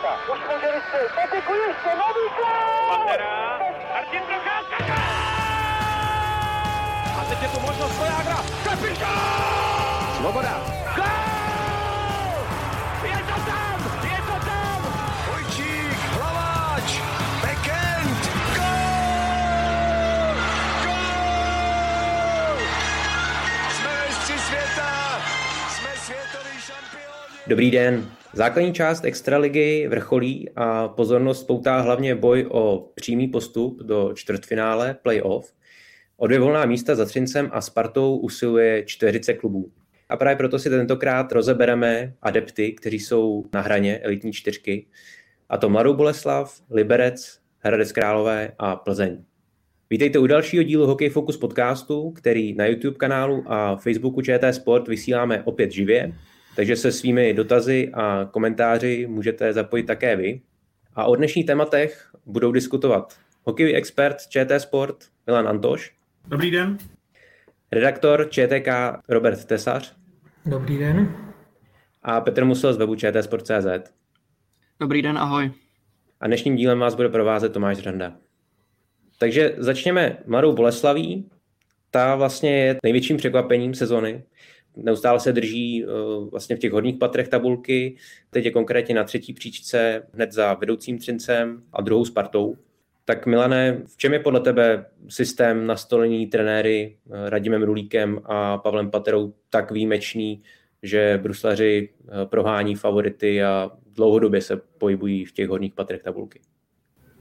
Procházka. Už může vystřelit. Patiku ještě, nový gol! Pantera, Martin Procházka, A teď je tu možnost Vojágra, kapitán! Svoboda. Gol! Je to tam, je to tam! Vojčík, Hlaváč, Bekend, gol! Gol! Jsme mistři světa, jsme světoví šampioni. Dobrý den. Základní část Extraligy vrcholí a pozornost poutá hlavně boj o přímý postup do čtvrtfinále playoff. O dvě volná místa za Třincem a Spartou usiluje 40 klubů. A právě proto si tentokrát rozebereme adepty, kteří jsou na hraně elitní čtyřky, a to Mladou Boleslav, Liberec, Hradec Králové a Plzeň. Vítejte u dalšího dílu Hokej Focus podcastu, který na YouTube kanálu a Facebooku ČT Sport vysíláme opět živě, takže se svými dotazy a komentáři můžete zapojit také vy. A o dnešních tématech budou diskutovat hokejový expert ČT Sport Milan Antoš, Dobrý den. redaktor ČTK Robert Tesař Dobrý den. a Petr Musil z webu čtsport.cz. Dobrý den, ahoj. A dnešním dílem vás bude provázet Tomáš Randa. Takže začněme Mladou Boleslaví. Ta vlastně je největším překvapením sezony. Neustále se drží uh, vlastně v těch horních patrech tabulky. Teď je konkrétně na třetí příčce hned za vedoucím Třincem a druhou Spartou. Tak Milane, v čem je podle tebe systém nastolení trenéry eh, Radimem Rulíkem a Pavlem Paterou tak výjimečný, že bruslaři eh, prohání favority a dlouhodobě se pohybují v těch horních patrech tabulky?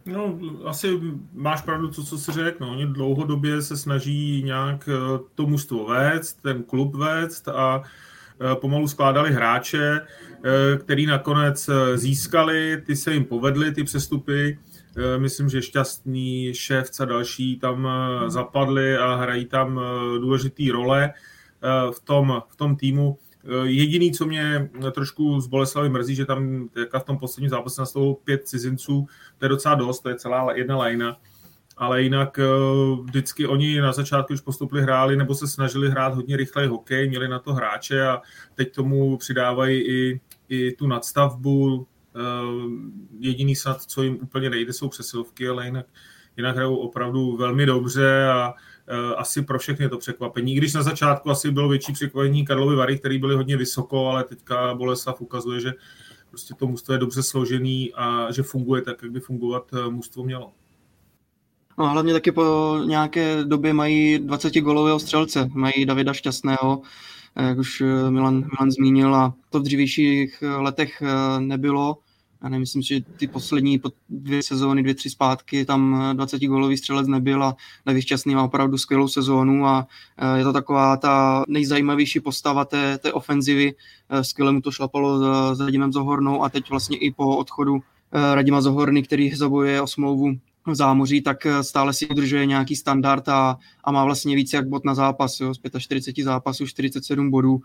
No, asi máš pravdu, to, co jsi řekl. No, oni dlouhodobě se snaží nějak eh, to mužstvo vést, ten klub vést a eh, pomalu skládali hráče, eh, který nakonec získali, ty se jim povedly, ty přestupy. Myslím, že šťastný šéf a další tam zapadli a hrají tam důležitý role v tom, v tom týmu. Jediný, co mě trošku z Boleslavy mrzí, že tam v tom posledním zápase nastavilo pět cizinců, to je docela dost, to je celá jedna lajna, ale jinak vždycky oni na začátku už postupili hráli nebo se snažili hrát hodně rychlej hokej, měli na to hráče a teď tomu přidávají i, i tu nadstavbu. Jediný snad, co jim úplně nejde, jsou přesilovky, ale jinak, jinak hrajou opravdu velmi dobře a asi pro všechny to překvapení. Když na začátku asi bylo větší překvapení Karlovy Vary, který byly hodně vysoko, ale teďka Boleslav ukazuje, že prostě to mužstvo je dobře složený a že funguje tak, jak by fungovat mužstvo mělo. No hlavně taky po nějaké době mají 20 golového střelce. Mají Davida Šťastného, jak už Milan, Milan zmínil, a to v dřívějších letech nebylo já nemyslím, že ty poslední dvě sezóny, dvě, tři zpátky, tam 20 gólový střelec nebyl a Levi Šťastný má opravdu skvělou sezónu a je to taková ta nejzajímavější postava té, té ofenzivy. Skvěle mu to šlapalo s Radimem Zohornou a teď vlastně i po odchodu Radima Zohorny, který zabojuje o smlouvu zámoří, tak stále si udržuje nějaký standard a, a má vlastně víc jak bod na zápas. Jo. Z 45 zápasů 47 bodů,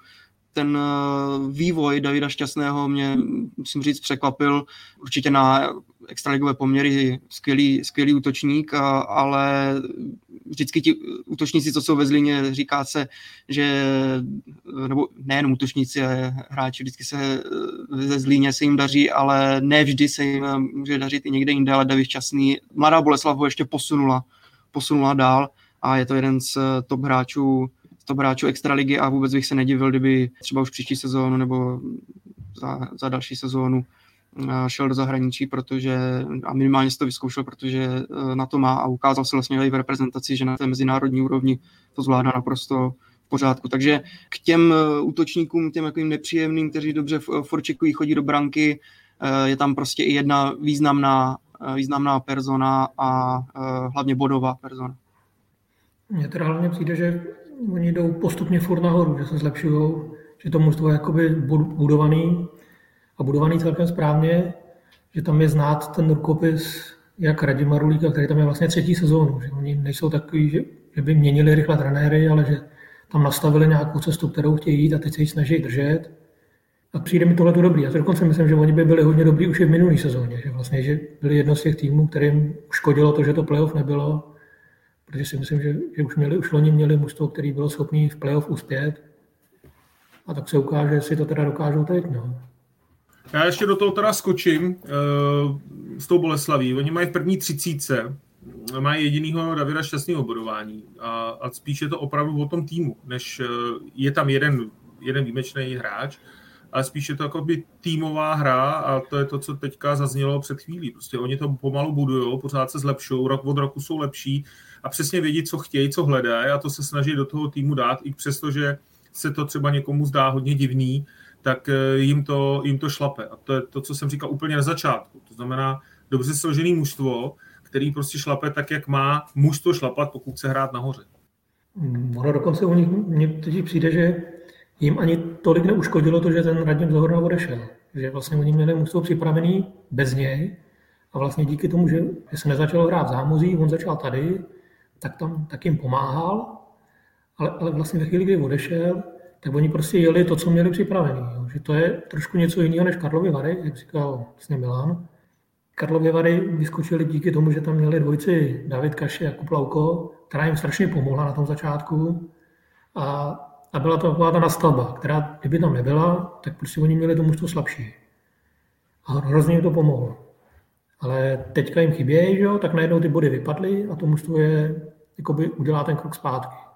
ten eh, vývoj Davida Šťastného mě, musím říct, překvapil. Určitě na extraligové poměry skvělý, skvělý útočník, a, ale vždycky ti útočníci, co jsou ve Zlíně, říká se, že, nebo nejen útočníci, ale hráči, vždycky se ze Zlíně se jim daří, ale ne vždy se jim může dařit i někde jinde, ale David Šťastný, mladá Boleslav ho ještě posunula, posunula dál a je to jeden z top hráčů top hráčů extraligy a vůbec bych se nedivil, kdyby třeba už příští sezónu nebo za, za další sezónu šel do zahraničí, protože a minimálně si to vyzkoušel, protože eh, na to má a ukázal se vlastně i v reprezentaci, že na té mezinárodní úrovni to zvládá naprosto v pořádku. Takže k těm eh, útočníkům, těm jakým nepříjemným, kteří dobře forčekují, chodí do branky, je tam prostě i jedna významná, významná persona a hlavně bodová persona. Mně teda hlavně přijde, že oni jdou postupně furt nahoru, že se zlepšují, že to mužstvo je jakoby budovaný a budovaný celkem správně, že tam je znát ten rukopis jak Radima Rulíka, který tam je vlastně třetí sezónu, že oni nejsou takový, že, že by měnili rychle trenéry, ale že tam nastavili nějakou cestu, kterou chtějí jít a teď se ji snaží držet. A přijde mi tohle dobrý. Já to dokonce myslím, že oni by byli hodně dobrý už i v minulé sezóně, že vlastně že byli jedno z těch týmů, kterým škodilo to, že to playoff nebylo protože si myslím, že, že už, měli, už loni měli mužstvo, který bylo schopný v playoff uspět. A tak se ukáže, jestli to teda dokážou teď. No. Já ještě do toho teda skočím uh, s tou Boleslaví. Oni mají v první třicíce, mají jedinýho Davida šťastného bodování a, a spíš je to opravdu o tom týmu, než uh, je tam jeden, jeden výjimečný hráč, ale spíš je to jako by týmová hra a to je to, co teďka zaznělo před chvílí. Prostě oni to pomalu budují, pořád se zlepšují, rok od roku jsou lepší a přesně vědí, co chtějí, co hledají a to se snaží do toho týmu dát, i přesto, že se to třeba někomu zdá hodně divný, tak eh, jim to, jim to šlape. A to je to, co jsem říkal úplně na začátku. To znamená dobře složený mužstvo, který prostě šlape tak, jak má mužstvo šlapat, pokud se hrát nahoře. Ono dokonce u nich mně teď přijde, že jim ani tolik neuškodilo to, že ten Radim Zohorna odešel. Že vlastně oni měli mužstvo připravený bez něj a vlastně díky tomu, že, se nezačalo hrát v zámozí, on začal tady, tak tam tak jim pomáhal, ale, ale vlastně ve chvíli, kdy odešel, tak oni prostě jeli to, co měli připravený. Jo. Že to je trošku něco jiného než Karlovy Vary, jak říkal vlastně Milan. Karlovy Vary vyskočili díky tomu, že tam měli dvojici David Kaše a Kuplauko, která jim strašně pomohla na tom začátku. A, a byla to taková ta nastavba, která, kdyby tam nebyla, tak prostě oni měli to slabší. A hrozně jim to pomohlo. Ale teďka jim chybějí, že jo, tak najednou ty body vypadly a to je, jakoby udělá ten krok zpátky.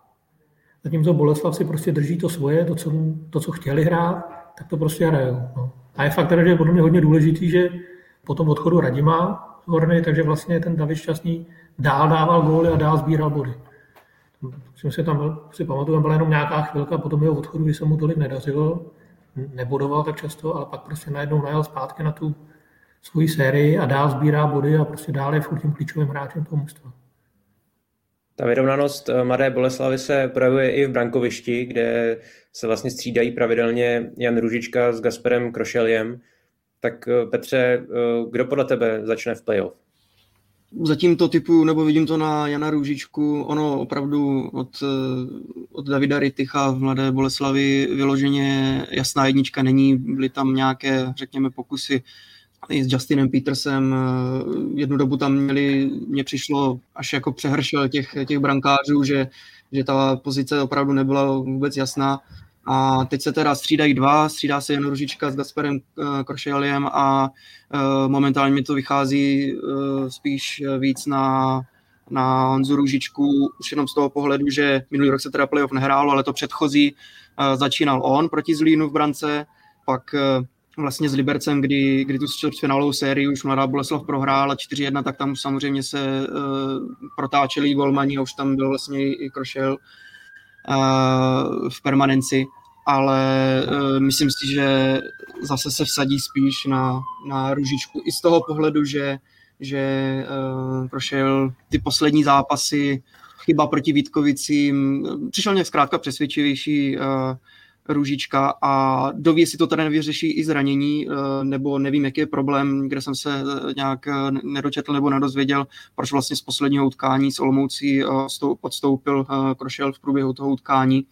Zatímco Boleslav si prostě drží to svoje, to, co, to, co chtěli hrát, tak to prostě hrajou. No. A je fakt, že je podle mě hodně důležitý, že po tom odchodu Radima z Horny, takže vlastně ten David Šťastný dál dával góly a dál sbíral body. Myslím si tam si pamatuju, byla jenom nějaká chvilka po tom jeho odchodu, kdy se mu tolik nedařilo, nebodoval tak často, ale pak prostě najednou najel zpátky na tu svoji sérii a dál sbírá body a prostě dál je furt tím klíčovým hráčem toho mužstva. Ta vyrovnanost eh, Mladé Boleslavy se projevuje i v brankovišti, kde se vlastně střídají pravidelně Jan Ružička s Gasperem Krošeljem. Tak eh, Petře, eh, kdo podle tebe začne v playoff? Zatím to typu, nebo vidím to na Jana Růžičku, ono opravdu od, od Davida Ryticha v Mladé Boleslavi vyloženě jasná jednička není, byly tam nějaké, řekněme, pokusy i s Justinem Petersem. Eh, jednu dobu tam měli, mně přišlo až jako přehršel těch, těch brankářů, že, že ta pozice opravdu nebyla vůbec jasná. A teď se teda střídají dva, střídá se Jan Ružička s Gasperem eh, Krošeliem a eh, momentálně mi to vychází spíš víc na, na Honzu Ružičku, už jenom z toho pohledu, že minulý rok se teda playoff nehrálo, ale to předchozí začínal on proti Zlínu v brance, pak vlastně s Libercem, kdy, kdy tu čtvrtfinálovou sérii už Mladá Boleslav prohrála 4-1, tak tam samozřejmě se uh, protáčeli golmani a už tam byl vlastně i Krošel uh, v permanenci, ale uh, myslím si, že zase se vsadí spíš na, na Ružičku i z toho pohledu, že, že uh, Krošel ty poslední zápasy, chyba proti Vítkovicím, přišel mě zkrátka přesvědčivější uh, Růžička a doví, si to tady nevyřeší i zranění, eh, nebo nevím, jaký je problém, kde jsem se eh, nějak eh, nedočetl nebo nedozvěděl, proč vlastně z posledního utkání s Olomoucí odstoupil Krošel v průběhu toho utkání.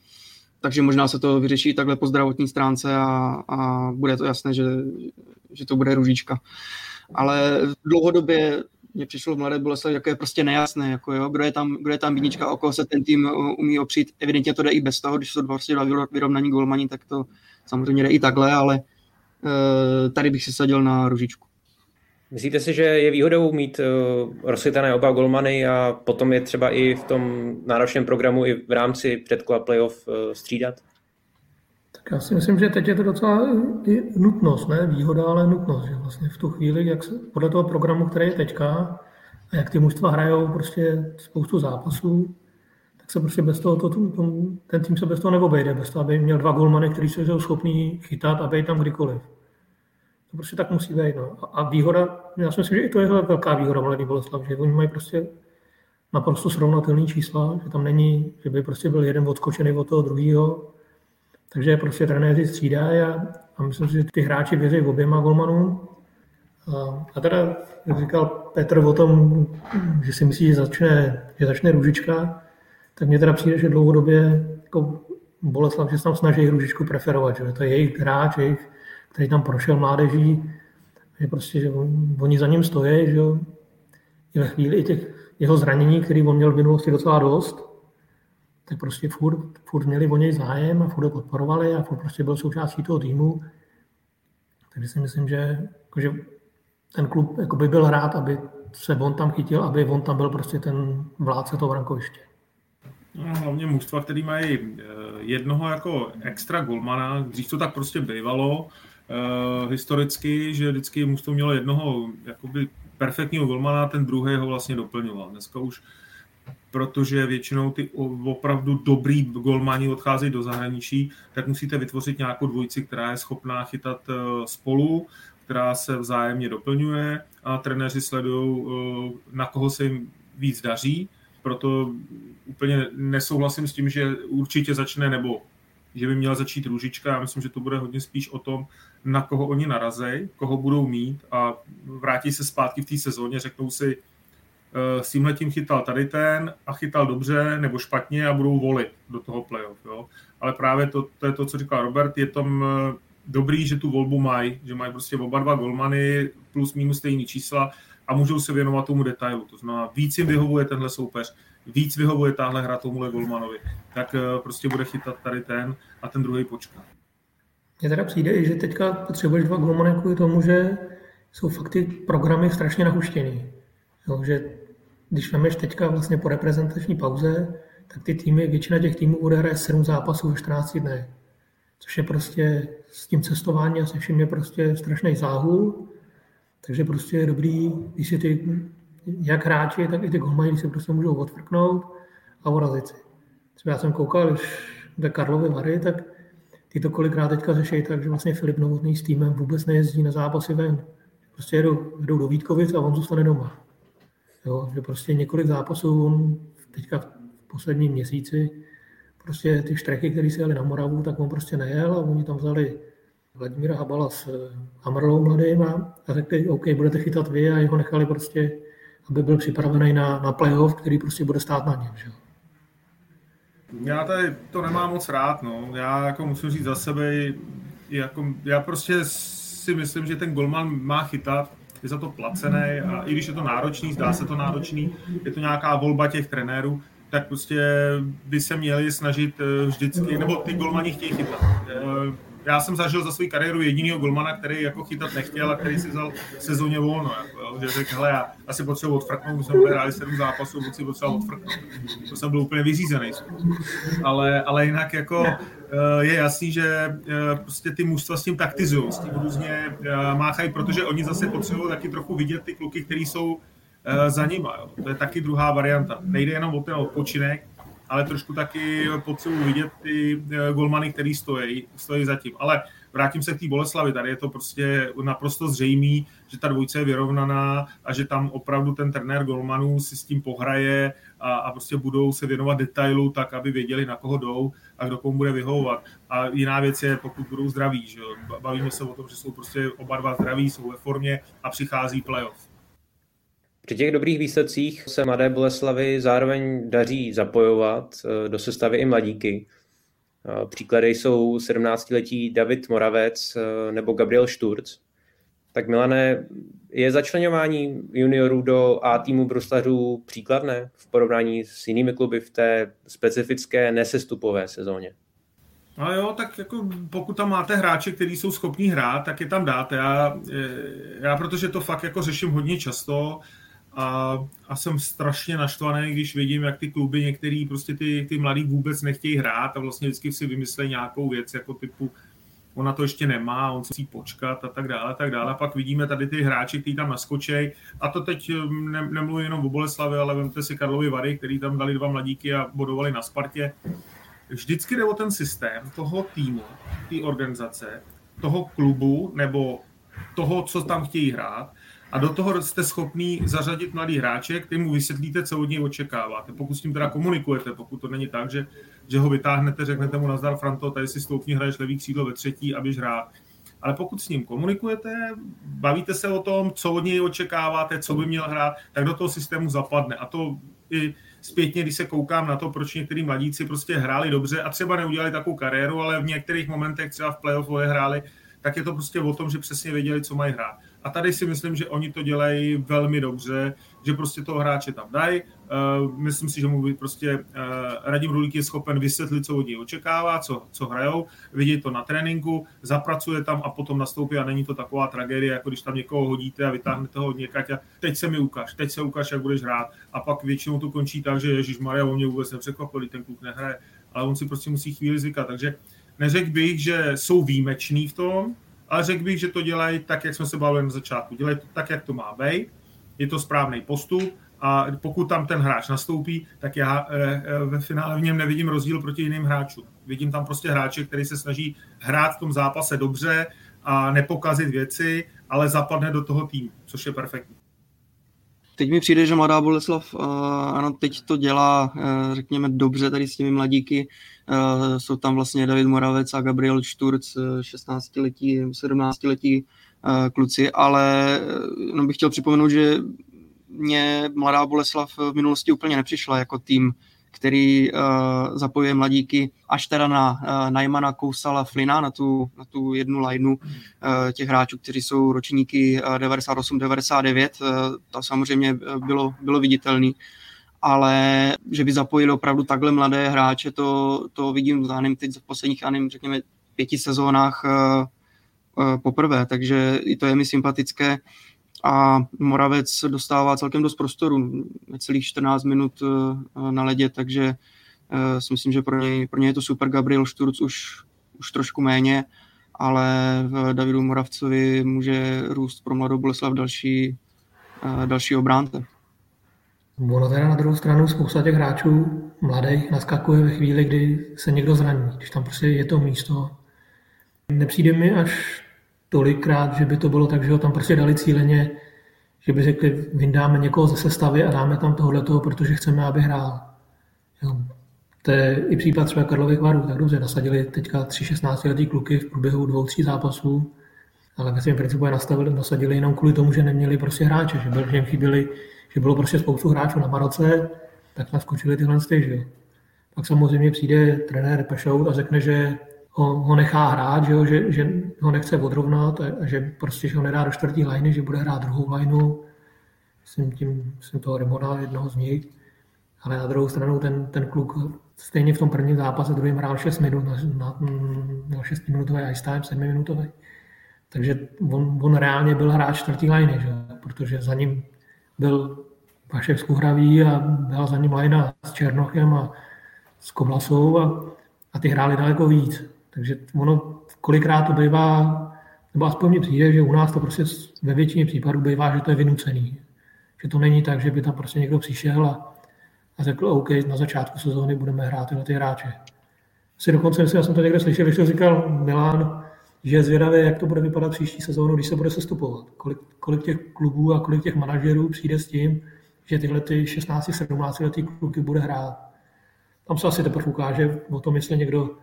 Takže možná se to vyřeší takhle po zdravotní stránce a, a bude to jasné, že, že to bude Růžička. Ale dlouhodobě mně přišlo v Mladé Boleslavi, je prostě nejasné, jako jo, kdo je tam, kdo je tam jednička, o koho se ten tým umí opřít. Evidentně to jde i bez toho, když jsou dva, prostě dva vyrovnaní golmani, tak to samozřejmě jde i takhle, ale uh, tady bych si sadil na ružičku. Myslíte si, že je výhodou mít uh, rozsvětané oba golmany a potom je třeba i v tom náročném programu i v rámci předkola playoff uh, střídat? Tak já si myslím, že teď je to docela nutnost, ne výhoda, ale nutnost. Že vlastně v tu chvíli, jak se, podle toho programu, který je teďka, a jak ty mužstva hrajou prostě spoustu zápasů, tak se prostě bez toho, to, to, ten tým se bez toho neobejde, bez toho, aby měl dva golmany, kteří jsou schopní chytat a být tam kdykoliv. To prostě tak musí být. No. A výhoda, já si myslím, že i to je velká výhoda Mladý Boleslav, že oni mají prostě naprosto srovnatelné čísla, že tam není, že by prostě byl jeden odskočený od toho druhého, takže prostě trenéři střídají a, a myslím si, že ty hráči věří v oběma golmanům. A, a teda, jak říkal Petr o tom, že si myslí, že začne, že začne Růžička, tak mně teda přijde, že dlouhodobě jako Boleslav, že se tam snaží Růžičku preferovat, že to je jejich hráč, jejich, který tam prošel mládeží, že prostě, že oni za ním stojí, že jo, i ve chvíli těch jeho zranění, který on měl v minulosti docela dost, tak prostě furt, furt měli o něj zájem a furt ho podporovali a furt prostě byl součástí toho týmu. Takže si myslím, že, že ten klub jako by byl rád, aby se on tam chytil, aby on tam byl prostě ten vládce toho brankoviště. No, hlavně mužstva, který mají eh, jednoho jako extra golmana, dřív to tak prostě bývalo, uh, historicky, že vždycky mužstvo mělo jednoho jakoby perfektního golmana, ten druhý ho vlastně doplňoval. Dneska už protože většinou ty opravdu dobrý golmani odcházejí do zahraničí, tak musíte vytvořit nějakou dvojici, která je schopná chytat eh, spolu, která se vzájemně doplňuje a trenéři sledují, na koho se jim víc daří proto úplně nesouhlasím s tím, že určitě začne nebo že by měla začít Růžička. Já myslím, že to bude hodně spíš o tom, na koho oni narazej, koho budou mít a vrátí se zpátky v té sezóně, řeknou si, s tímhle tím chytal tady ten a chytal dobře nebo špatně a budou volit do toho playoff. Jo? Ale právě to, to je to, co říkal Robert, je tom eh, dobrý, že tu volbu mají, že mají prostě oba dva golmany plus minus stejný čísla a můžou se věnovat tomu detailu. To znamená, víc jim vyhovuje tenhle soupeř, víc vyhovuje tahle hra tomuhle Golmanovi, tak eh, prostě bude chytat tady ten a ten druhý počká. Mně teda přijde, že teďka potřebuješ dva golmany kvůli tomu, že jsou fakt ty programy strašně nahuštěný. Jo, že když vemeš teďka vlastně po reprezentační pauze, tak ty týmy, většina těch týmů odehraje 7 zápasů ve 14 dnech. Což je prostě s tím cestováním a se vším je prostě strašný záhul takže prostě je dobrý, když si ty, jak hráči, tak i ty golmani, si prostě můžou odfrknout a urazit si. Třeba já jsem koukal, když ve Karlovy Vary, tak ty to kolikrát teďka řeší tak, že vlastně Filip Novotný s týmem vůbec nejezdí na zápasy ven. Prostě jedou, jedou do Vítkovic a on zůstane doma. Jo, že prostě několik zápasů on teďka v posledním měsíci prostě ty štrechy, které si jeli na Moravu, tak on prostě nejel a oni tam vzali Vladimíra Habala s eh, Hamrlou mladým a řekli, OK, budete chytat vy a jeho nechali prostě, aby byl připravený na, na playoff, který prostě bude stát na něm. Že? Já tady to nemám moc rád, no. Já jako musím říct za sebe, jako, já prostě si myslím, že ten golman má chytat, je za to placený a i když je to náročný, zdá se to náročný, je to nějaká volba těch trenérů, tak prostě by se měli snažit eh, vždycky, nebo ty golmani chtějí chytat eh, já jsem zažil za svou kariéru jedinýho golmana, který jako chytat nechtěl a který si vzal sezóně volno. Jako, že řekl, hele, já asi potřebuji odfrknout, my jsme hráli sedm zápasů, moc si potřeboval odfrknout. To jsem byl úplně vyřízený. Ale, ale jinak jako je jasný, že eh, prostě ty mužstva s tím taktizují, s tím různě eh, máchají, protože oni zase potřebují taky trochu vidět ty kluky, který jsou za nima. Jo. To je taky druhá varianta. Nejde jenom o ten odpočinek, ale trošku taky potřebuji vidět ty eh, golmany, který stojí, stojí zatím. Ale vrátím se k té Boleslavi, tady je to prostě naprosto zřejmý, že ta dvojce je vyrovnaná a že tam opravdu ten trenér golmanů si s tím pohraje a, a prostě budou se věnovat detailu tak, aby věděli, na koho jdou a kdo komu bude vyhovovat. A jiná věc je, pokud budou zdraví. Že? Bavíme se o tom, že jsou prostě oba dva zdraví, jsou ve formě a přichází playoff. Při těch dobrých výsledcích se Mladé Boleslavy zároveň daří zapojovat eh, do sestavy i mladíky. Eh, příklady jsou 17-letí David Moravec eh, nebo Gabriel Šturc. Tak Milané, je začlenování juniorů do A týmu bruslařů příkladné v porovnání s jinými kluby v té specifické nesestupové sezóně? No jo, tak jako pokud tam máte hráče, kteří jsou schopní hrát, tak je tam dáte. Já, já protože to fakt jako řeším hodně často, a, a jsem strašně naštvaný, když vidím, jak ty kluby některý prostě ty, ty mladí vůbec nechtějí hrát a vlastně vždycky si vymyslejí nějakou věc jako typu ona to ještě nemá, on musí počkat a tak dále, a tak dále. A pak vidíme tady ty hráči, kteří tam naskočej. A to teď hm, ne, nemluvím jenom o Boleslavi, ale vemte si Karlovy Vary, který tam dali dva mladíky a bodovali na Spartě. Vždycky jde o ten systém toho týmu, té organizace, toho klubu nebo toho, co tam chtějí hrát a do toho jste schopný zařadit mladý hráče, který mu vysvětlíte, co od něj očekáváte. Pokud s tím teda komunikujete, pokud to není tak, že, že ho vytáhnete, řeknete mu nazdar Franto, tady si stoupni, hraješ levý křídlo ve třetí, abyš hrát. Ale pokud s ním komunikujete, bavíte se o tom, co od něj očekáváte, co by měl hrát, tak do toho systému zapadne. A to i zpětně, když se koukám na to, proč některý mladíci prostě hráli dobře a třeba neudělali takovou kariéru, ale v některých momentech třeba v playoff hráli, tak je to prostě o tom, že přesně věděli, co mají hrát. A tady si myslím, že oni to dělají velmi dobře, že prostě toho hráče tam dají. Uh, myslím si, že mu prostě uh, Radim Rulík je schopen vysvětlit, co od něj očekává, co, co hrajou, vidět to na tréninku, zapracuje tam a potom nastoupí a není to taková tragédie, jako když tam někoho hodíte a vytáhnete ho od někať a teď se mi ukáž, teď se ukáž, jak budeš hrát. A pak většinou to končí tak, že Ježíš Maria, on mě vůbec nepřekvapil, ten kluk nehraje, ale on si prostě musí chvíli zvykat, takže neřekl bych, že jsou výjimeční v tom, ale řekl bych, že to dělají tak, jak jsme se bavili na začátku. Dělají to tak, jak to má být, je to správný postup a pokud tam ten hráč nastoupí, tak já eh, eh, ve finále v něm nevidím rozdíl proti jiným hráčům. Vidím tam prostě hráče, který se snaží hrát v tom zápase dobře a nepokazit věci, ale zapadne do toho týmu, což je perfektní. Teď mi přijde, že mladá Boleslav, uh, ano, teď to dělá, řekněme, dobře tady s těmi mladíky. Uh, jsou tam vlastně David Moravec a Gabriel Šturc, 16-letí, 17-letí uh, kluci, ale no, bych chtěl připomenout, že mě mladá Boleslav v minulosti úplně nepřišla jako tým, který uh, zapojuje mladíky až teda na uh, Najmana, Kousala, Flina, na tu, na tu jednu lineu uh, těch hráčů, kteří jsou ročníky uh, 98-99. Uh, to samozřejmě bylo, bylo viditelný ale že by zapojili opravdu takhle mladé hráče, to, to vidím za teď v posledních, já nevím, řekněme, pěti sezónách uh, uh, poprvé, takže i to je mi sympatické a Moravec dostává celkem dost prostoru, celých 14 minut eh, na ledě, takže eh, si myslím, že pro něj, pro něj je to super. Gabriel Šturc už, už trošku méně, ale v Davidu Moravcovi může růst pro mladou Boleslav další, eh, další obránce. Ono teda na druhou stranu spousta těch hráčů mladých naskakuje ve chvíli, kdy se někdo zraní, když tam prostě je to místo. Nepřijde mi až tolikrát, že by to bylo tak, že ho tam prostě dali cíleně, že by řekli, vyndáme někoho ze sestavy a dáme tam tohleto, protože chceme, aby hrál. Jo. To je i případ třeba Karlových varů, tak dobře, nasadili teďka tři 16 letý kluky v průběhu dvou, tří zápasů, ale ve svém principu je nastavili, nasadili jenom kvůli tomu, že neměli prostě hráče, že, byl, že jim chyběli, že bylo prostě spoustu hráčů na Maroce, tak naskočili tyhle stěži. Pak samozřejmě přijde trenér Pešout a řekne, že ho, ho nechá hrát, že, ho, že, že ho nechce odrovnat a, a že prostě že ho nedá do čtvrtý liny, že bude hrát druhou lineu. Jsem tím, jsem toho Remona, jednoho z nich. Ale na druhou stranu ten, ten kluk stejně v tom prvním zápase, druhým hrál 6 minut, na, na, na 6 minutový ice time, 7 minutový. Takže on, on reálně byl hráč čtvrtý liny, že? protože za ním byl Vašek Skuhravý a byla za ním lajna s Černochem a s Kovlasou a, a ty hráli daleko víc. Takže ono kolikrát to bývá, nebo aspoň mi přijde, že u nás to prostě ve většině případů bývá, že to je vynucený. Že to není tak, že by tam prostě někdo přišel a, a řekl, OK, na začátku sezóny budeme hrát tyhle ty hráče. Si dokonce, já jsem to někde slyšel, když to říkal Milan, že je zvědavý, jak to bude vypadat příští sezónu, když se bude sestupovat. Kolik, kolik těch klubů a kolik těch manažerů přijde s tím, že tyhle ty 16-17 letý kluky bude hrát. Tam se asi teprve ukáže, o tom, jestli někdo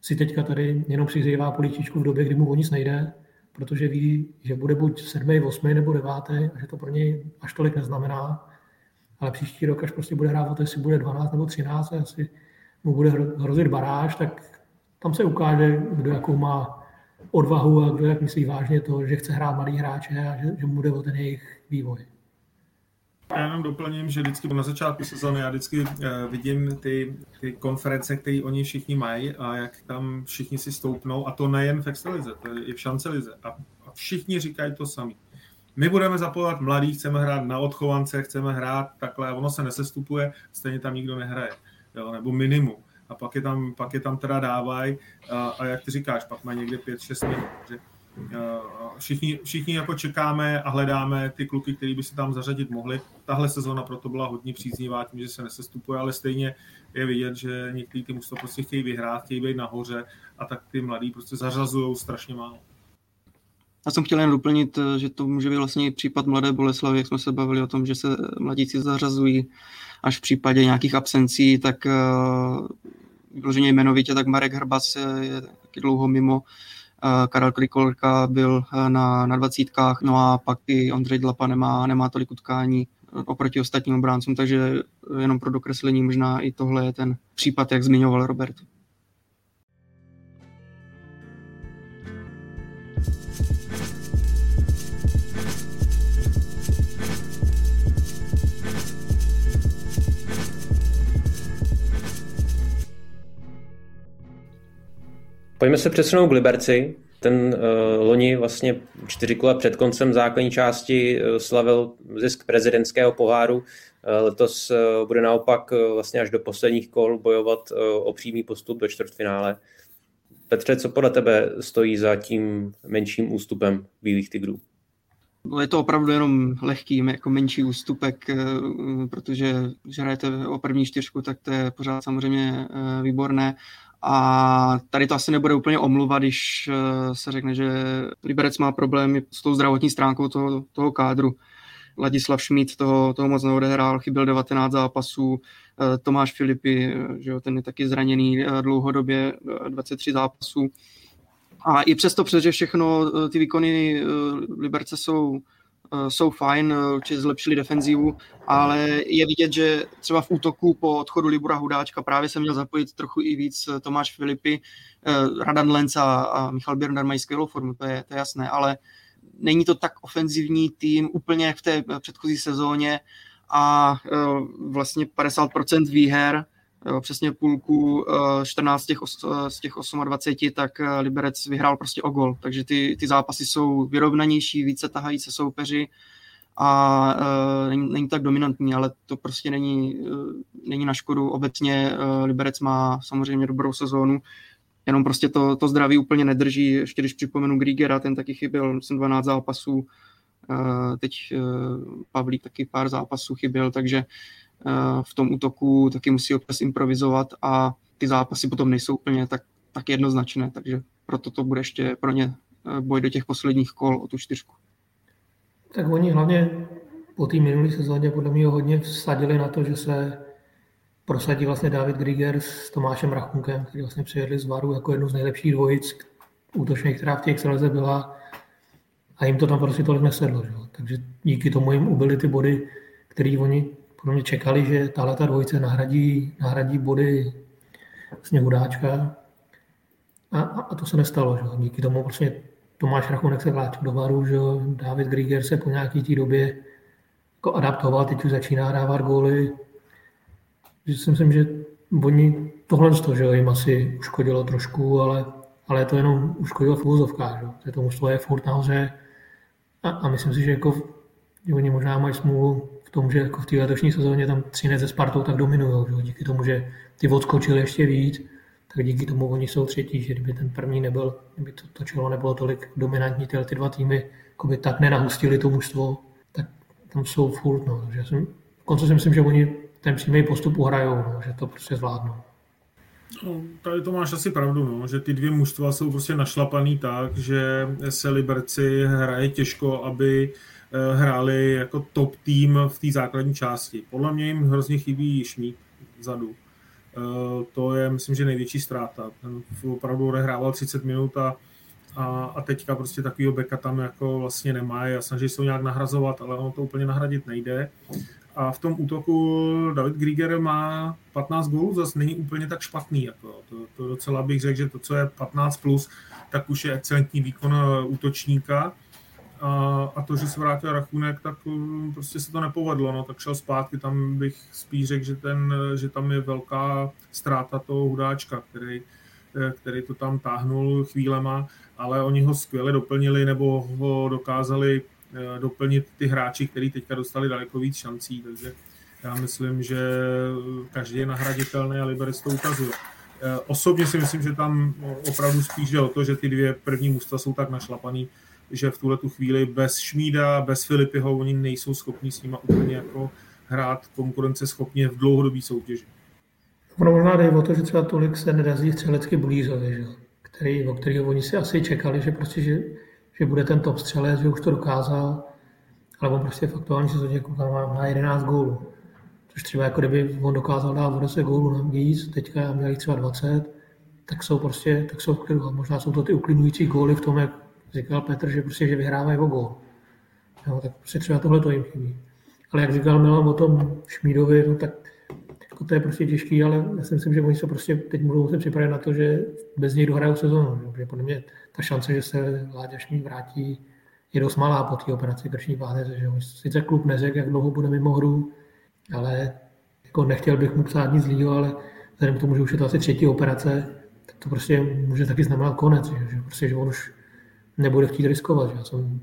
si teďka tady jenom přizývá políčičku v době, kdy mu o nic nejde, protože ví, že bude buď 7., 8. nebo 9. a že to pro něj až tolik neznamená. Ale příští rok, až prostě bude hrát jestli bude 12 nebo 13 a asi mu bude hrozit baráž, tak tam se ukáže, kdo jakou má odvahu a kdo jak myslí vážně to, že chce hrát malý hráče a že, že mu bude o ten jejich vývoj. Já jenom doplním, že vždycky na začátku sezóny já vždycky uh, vidím ty, ty konference, které oni všichni mají a jak tam všichni si stoupnou a to nejen v Extralize, to je i v Šancelize a, a všichni říkají to sami. My budeme zapojovat mladí, chceme hrát na odchovance, chceme hrát takhle a ono se nesestupuje, stejně tam nikdo nehraje, jo, nebo minimum. A pak je tam, pak je tam teda dávají a, a jak ty říkáš, pak má někde 5-6 minut. Takže Eh, všichni, všichni jako čekáme a hledáme ty kluky, který by se tam zařadit mohli. Tahle sezóna proto byla hodně příznivá tím, že se nesestupuje, ale stejně je vidět, že některý ty mužstva prostě chtějí vyhrát, chtějí být nahoře a tak ty mladí prostě zařazují strašně málo. Já jsem chtěl jen doplnit, že to může být vlastně i případ Mladé Boleslavy, jak jsme se bavili o tom, že se mladíci zařazují až v případě nějakých absencí, tak uh, vyloženě jmenovitě, tak Marek Hrbac je taky dlouho mimo Karel Krikolka byl eh, na, na dvacítkách, no a pak i Ondřej Dlapa nemá, nemá tolik utkání eh, oproti ostatním obráncům, takže jenom pro dokreslení možná i tohle je ten případ, jak zmiňoval Robert. Pojďme se přesunout k Liberci. Ten uh, loni vlastně čtyři kola před koncem základní části uh, slavil zisk prezidentského poháru. Uh, letos uh, bude naopak uh, vlastně až do posledních kol bojovat uh, o přímý postup do čtvrtfinále. Petře, co podle tebe stojí za tím menším ústupem Bílých tigrů? No, je to opravdu jenom lehký, jako menší ústupek, protože když hrajete o první čtyřku, tak to je pořád samozřejmě výborné. A tady to asi nebude úplně omluva, když eh, se řekne, že Liberec má problémy s tou zdravotní stránkou toho, toho kádru. Ladislav Šmíd toho, toho moc neodehrál, chyběl 19 zápasů, eh, Tomáš Filipy, eh, že jo, ten je taky zraněný dlouhodobě, 23 zápasů. A i přesto, přestože všechno ty výkony Liberce jsou jsou fajn, eh, určitě zlepšili defenzivu, ale je vidět, že třeba v útoku po odchodu Libura Hudáčka právě se měl zapojit trochu i víc eh, Tomáš Filipy, Radan Lenz a, Michal Birner mají skvělou formu, to je, to je jasné, ale není to tak ofenzivní tým úplně jak v té předchozí sezóně a vlastně 50% výher jo, přesně půlku 14 z těch, z těch 28, tak Liberec vyhrál prostě o gol. Takže ty, ty zápasy jsou vyrovnanější, více tahají se soupeři a není, není tak dominantní, ale to prostě není, není na škodu. Obecně Liberec má samozřejmě dobrou sezónu, jenom prostě to, to zdraví úplně nedrží. Ještě když připomenu Griegera, ten taky chyběl, myslím, 12 zápasů, teď Pavlík taky pár zápasů chyběl, takže uh, Eh, v tom útoku taky musí občas improvizovat a ty zápasy potom nejsou úplně tak, tak jednoznačné, takže proto to bude ještě pro ně eh, boj do těch posledních kol o tu čtyřku. Tak oni hlavně po té minulé sezóně podle mě hodně vsadili na to, že se prosadí vlastně David Grieger s Tomášem Rachunkem, který vlastně přijedli z Varu jako jednu z nejlepších dvojic útočných, která v těch extralize byla a jim to tam prostě tolik nesedlo. Že? Takže díky tomu jim ubyly ty body, které oni podle mě čekali, že tahle ta dvojice nahradí, nahradí body Sněhudáčka a, a, to se nestalo. Že? Díky tomu prostě Tomáš Rachonek se vrátil do varu, že David Grieger se po nějaký té době jako adaptoval, teď už začíná dávat góly. Že si myslím, že oni tohle to, že jim asi uškodilo trošku, ale, ale to jenom uškodilo v úzovkách, že to mužstvo je furt nahoře a, a myslím si, že jako oni možná mají smůlu tom, že jako v té letošní sezóně tam Třinec ze Spartou tak dominují. Že? Díky tomu, že ty odskočili ještě víc, tak díky tomu oni jsou třetí, že kdyby ten první nebyl, kdyby to, to čelo nebylo tolik dominantní, tyhle ty dva týmy by tak nenahustili to mužstvo, tak tam jsou furt. No. Že jsem, konce si myslím, že oni ten přímý postup uhrajou, no, že to prostě zvládnou. No, tady to máš asi pravdu, no, že ty dvě mužstva jsou prostě našlapaný tak, že se Liberci hraje těžko, aby hráli jako top tým v té základní části. Podle mě jim hrozně chybí Šmíd vzadu. Eh, to je, myslím, že největší ztráta. Ten opravdu odehrával 30 minut a, a, a teďka prostě takovýho beka tam jako vlastně nemá. Já snaží se ho nějak nahrazovat, ale ono to úplně nahradit nejde. A v tom útoku David Grieger má 15 gólů, zase není úplně tak špatný. Jako. To, to docela bych řekl, že to, co je 15+, plus, tak už je excelentní výkon eh, útočníka a, to, že se vrátil Rachunek, tak um, prostě se to nepovedlo, no, tak šel zpátky, tam bych spíš řekl, že, ten, že tam je velká ztráta toho hudáčka, který, eh, který to tam táhnul chvílema, ale oni ho skvěle doplnili nebo ho dokázali eh, doplnit ty hráči, kteří teďka dostali daleko víc šancí, takže já myslím, že každý je nahraditelný a Liberec to ukazuje. Eh, osobně si myslím, že tam opravdu spíš o to, že ty dvě první mužstva jsou tak našlapaný, že v tuhle tu chvíli bez Šmída, bez Filipyho, oni nejsou schopni s nima úplně jako hrát konkurenceschopně v dlouhodobé soutěži. Ono možná jde o to, že třeba tolik se nedaří střelecky Bulízovi, že? Který, o kterého oni si asi čekali, že prostě, že, že bude ten top střelec, že už to dokázal, ale on prostě v aktuální sezóně má, má 11 gólů. Což třeba jako kdyby on dokázal dát 10 gólů na víc, teďka měl třeba 20, tak jsou prostě, tak jsou, možná jsou to ty uklidňující góly v tom, jak říkal Petr, že prostě, že vyhrávají o gol. No, tak prostě třeba tohle to jim chybí. Ale jak říkal Milan o tom Šmídovi, no tak jako to je prostě těžký, ale já si myslím, že oni se prostě teď budou se připravit na to, že bez něj dohrajou sezónu. Že podle mě ta šance, že se Láďa Šmíd vrátí, je dost malá po té operaci krční páneze. Že sice klub neřekl, jak dlouho bude mimo hru, ale jako nechtěl bych mu psát nic zlýho, ale vzhledem k tomu, že už je to asi třetí operace, tak to prostě může taky znamenat konec, že, že, prostě, že on už nebude chtít riskovat. Já jsem,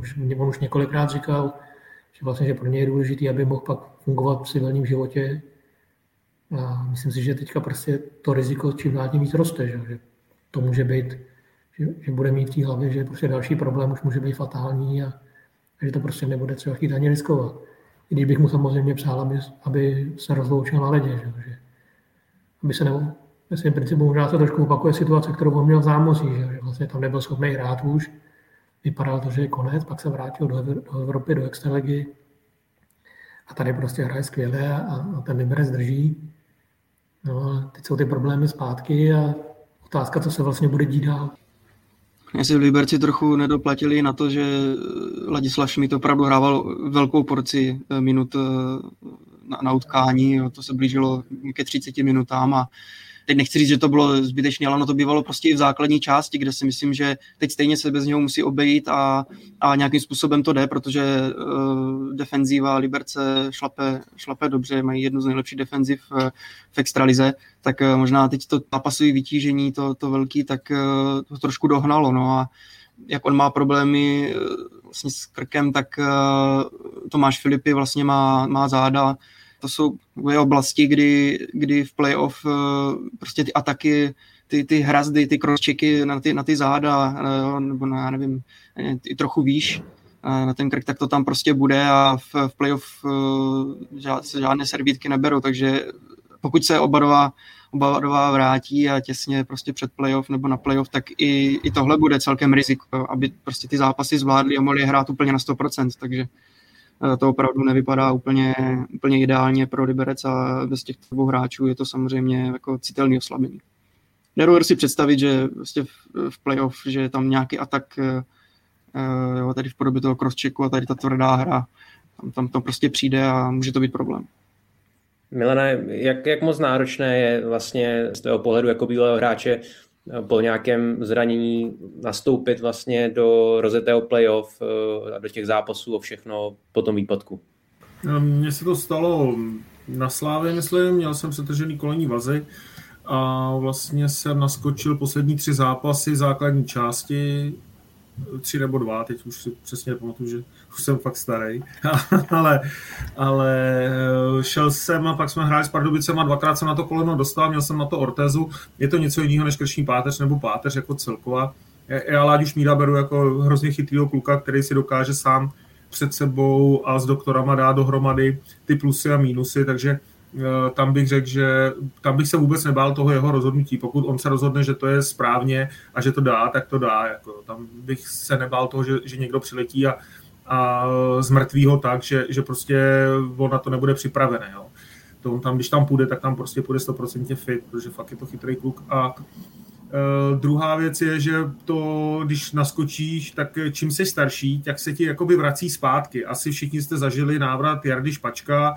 už, on už několikrát říkal, že vlastně že pro ně je důležité, aby mohl pak fungovat v civilním životě. A myslím si, že teďka prostě to riziko čím dál tím víc roste, že, že to může být, že, že bude mít v té hlavě, že prostě další problém už může být fatální a, a že to prostě nebude třeba chtít ani riskovat. I když bych mu samozřejmě přál, aby, aby se rozloučil na ledě, že, že aby se nebo, myslím, v principu možná se trošku opakuje situace, kterou on měl v zámoří, že, vlastně tam nebyl schopný hrát už, vypadalo to, že je konec, pak se vrátil do, do Evropy, do extraligy a tady prostě hraje skvěle a, a ten Liberec drží. No a teď jsou ty problémy zpátky a otázka, co se vlastně bude dít dál. Jestli v Liberci trochu nedoplatili na to, že Ladislav Šmit opravdu hrával velkou porci eh, minut eh, na, na utkání, to se blížilo ke 30 minutám a teď nechci říct, že to bylo zbytečné, ale ono to bývalo prostě i v základní části, kde si myslím, že teď stejně se bez něho musí obejít a, a nějakým způsobem to jde, protože uh, defenzíva Liberce šlape, šlape dobře, mají jednu z nejlepších defenziv uh, v extralize, tak uh, možná teď to napasové vytížení, to, to velký, tak uh, to trošku dohnalo, no a jak on má problémy vlastně s krkem, tak uh, Tomáš Filipy vlastně má, má záda, to jsou oblasti, kdy, kdy v playoff uh, prostě ty ataky, ty, ty hrazdy, ty crosschecky na ty, na ty záda, uh, nebo na, nevím, i trochu výš, na ten krk, tak to tam prostě bude a v, v playoff se žádné servítky neberou, takže pokud se oba dva, oba dva vrátí a těsně prostě před playoff nebo na playoff, tak i, i tohle bude celkem riziko, aby prostě ty zápasy zvládli a mohli hrát úplně na 100%, takže Eh, to opravdu nevypadá úplně, úplně ideálně pro Liberec a bez těch dvou hráčů je to samozřejmě jako citelný oslabení. Nedovedu si představit, že vlastně v, playoff, že je tam nějaký atak eh, eh, jo, tady v podobě toho crosschecku a tady ta tvrdá hra, tam, tam to prostě přijde a může to být problém. Milene, jak, jak moc náročné je vlastně z toho pohledu jako bývalého hráče po nějakém zranění nastoupit vlastně do rozetého playoff eh, a do těch zápasů o všechno po tom výpadku? No, mně se to stalo na Slávě, myslím, měl jsem přetržený kolení vazy a vlastně jsem naskočil poslední tři zápasy základní části tři nebo dva, teď už si přesně pamatuju, že už jsem fakt starý, ale, ale eh, šel jsem a pak jsme hráli s Pardubicem a dvakrát jsem na to koleno dostal, měl jsem na to ortézu, je to něco jiného než krční páteř nebo páteř jako celková. Já Láďu Šmída beru jako hrozně chytrýho kluka, který si dokáže sám před sebou a s doktorama dát dohromady ty plusy a mínusy, takže tam bych řekl, že tam bych se vůbec nebál toho jeho rozhodnutí. Pokud on se rozhodne, že to je správně a že to dá, tak to dá. Jako, tam bych se nebál toho, že, že někdo přiletí a, a zmrtví ho tak, že, že prostě on na to nebude připravený. Jo. To on tam, když tam půjde, tak tam prostě půjde 100% fit, protože fakt je to chytrý kluk. A Uh, druhá věc je, že to, když naskočíš, tak čím jsi starší, tak se ti jakoby vrací zpátky. Asi všichni jste zažili návrat Jardy Špačka,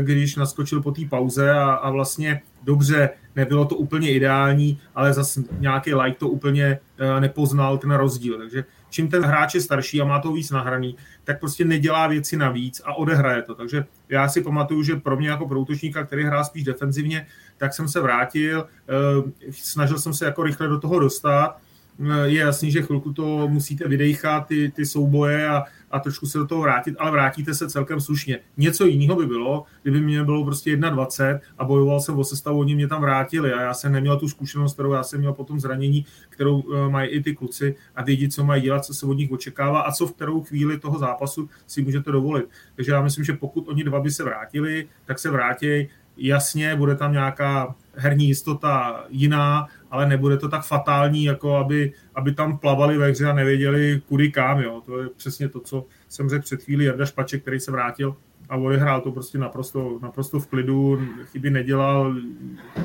když naskočil po té pauze a, a vlastně dobře, nebylo to úplně ideální, ale zase nějaký like to úplně eh, nepoznal ten rozdíl. Takže čím ten hráč je starší a má to víc nahraný, tak prostě nedělá věci navíc a odehraje to. Takže já si pamatuju, že pro mě jako pro útočníka, který hrá spíš defenzivně, tak jsem se vrátil, eh, snažil jsem se jako rychle do toho dostat, eh, je jasný, že chvilku to musíte vydejchat, ty, ty souboje a, a trošku se do toho vrátit, ale vrátíte se celkem slušně. Něco jiného by bylo, kdyby mě bylo prostě 21 a bojoval jsem o sestavu, oni mě tam vrátili a já jsem neměl tu zkušenost, kterou já jsem měl potom zranění, kterou uh, mají i ty kluci a vědí, co mají dělat, co se od nich očekává a co v kterou chvíli toho zápasu si můžete dovolit. Takže já myslím, že pokud oni dva by se vrátili, tak se vrátí jasně, bude tam nějaká herní jistota jiná, ale nebude to tak fatální, jako aby, aby tam plavali ve hře a nevěděli kudy kam. Jo. To je přesně to, co jsem řekl před chvílí Jarda Špaček, který se vrátil a odehrál to prostě naprosto, naprosto v klidu, chyby nedělal,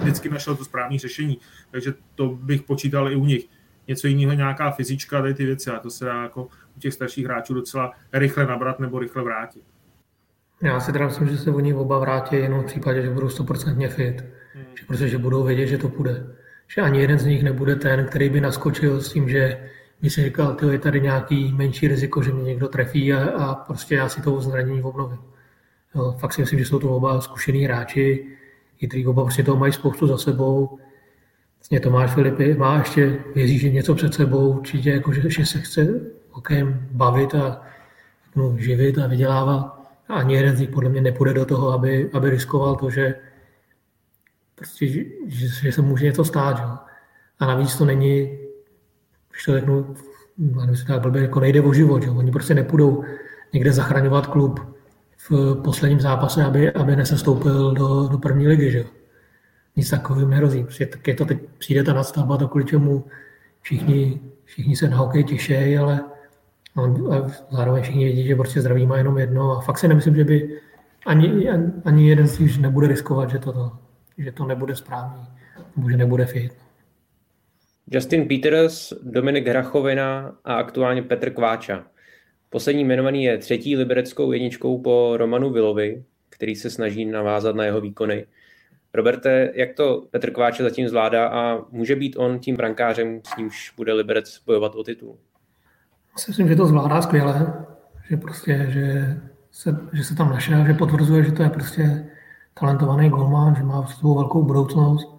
vždycky našel to správné řešení. Takže to bych počítal i u nich. Něco jiného, nějaká fyzička, tady ty věci, a to se dá jako u těch starších hráčů docela rychle nabrat nebo rychle vrátit. Já si teda myslím, že se oni oba vrátí jenom v případě, že budou 100% fit. Hmm. Že protože budou vědět, že to půjde že ani jeden z nich nebude ten, který by naskočil s tím, že mi si říkal, že je tady nějaký menší riziko, že mě někdo trefí a, a prostě já si to zranění obnovím. Jo, fakt si myslím, že jsou to oba zkušený hráči, který oba prostě toho mají spoustu za sebou. vlastně Tomáš Filipy má ještě, věří, že něco před sebou, určitě jako, že, že se chce hokejem bavit a no, živit a vydělávat. A ani jeden z nich podle mě nepůjde do toho, aby, aby riskoval to, že, prostě, že, že se může něco stát. Že? A navíc to není, když to řeknu, nevím, tak blbě, jako nejde o život. Že? Oni prostě nepůjdou někde zachraňovat klub v posledním zápase, aby, aby nesestoupil do, do první ligy. Že? Nic takového nehrozí. Prostě tak je to teď, přijde ta nadstavba, to kvůli čemu všichni, všichni se na hokej těší, ale no, a zároveň všichni vědí, že prostě zdraví má jenom jedno a fakt si nemyslím, že by ani, ani jeden z nich nebude riskovat, že to, to, že to nebude správný, nebo že nebude fit. Justin Peters, Dominik Hrachovina a aktuálně Petr Kváča. Poslední jmenovaný je třetí libereckou jedničkou po Romanu Vilovi, který se snaží navázat na jeho výkony. Roberte, jak to Petr Kváča zatím zvládá a může být on tím brankářem, s nímž bude Liberec bojovat o titul? Myslím, že to zvládá skvěle, že prostě, že se, že se tam našel, že potvrzuje, že to je prostě talentovaný golman, že má svou velkou budoucnost,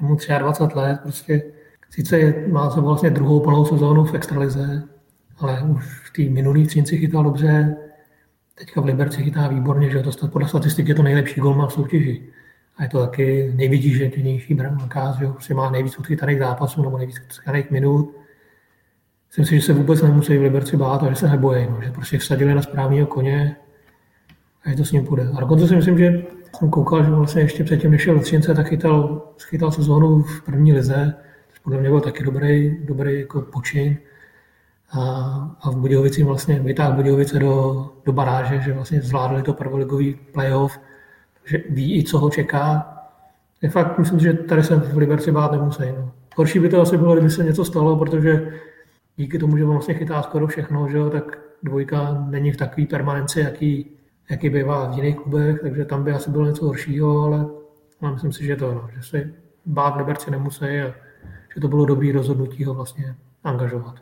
je mu 23 let, prostě sice je, má se vlastně druhou plnou sezónu v extralize, ale už v té minulý třinci chytal dobře, teďka v Liberci chytá výborně, že to podle statistik je to nejlepší golman v soutěži. A je to taky nejvytíženější brankář, že prostě má nejvíc odchytaných zápasů nebo nejvíc odchytaných minut. Myslím si, že se vůbec nemusí v Liberci bát a že se nebojí, no, že prostě vsadili na správného koně a je to s ním půjde. A dokonce si myslím, že jsem koukal, že vlastně ještě předtím, než šel do Třince, tak chytal, chytal sezónu v první lize, což podle mě byl taky dobrý, dobrý jako počin. A, a v Budějovici vlastně vytáhl Budějovice do, do baráže, že vlastně zvládli to prvoligový playoff, že ví i, co ho čeká. Je fakt, myslím, že tady se v Liberci bát nemusí. No. Horší by to asi bylo, kdyby se něco stalo, protože díky tomu, že on vlastně chytá skoro všechno, že jo, tak dvojka není v takové permanenci, jaký, jaký bývá v jiných klubech, takže tam by asi bylo něco horšího, ale, ale myslím si, že to, no, že se bát Liberci nemusí a že to bylo dobré rozhodnutí ho vlastně angažovat.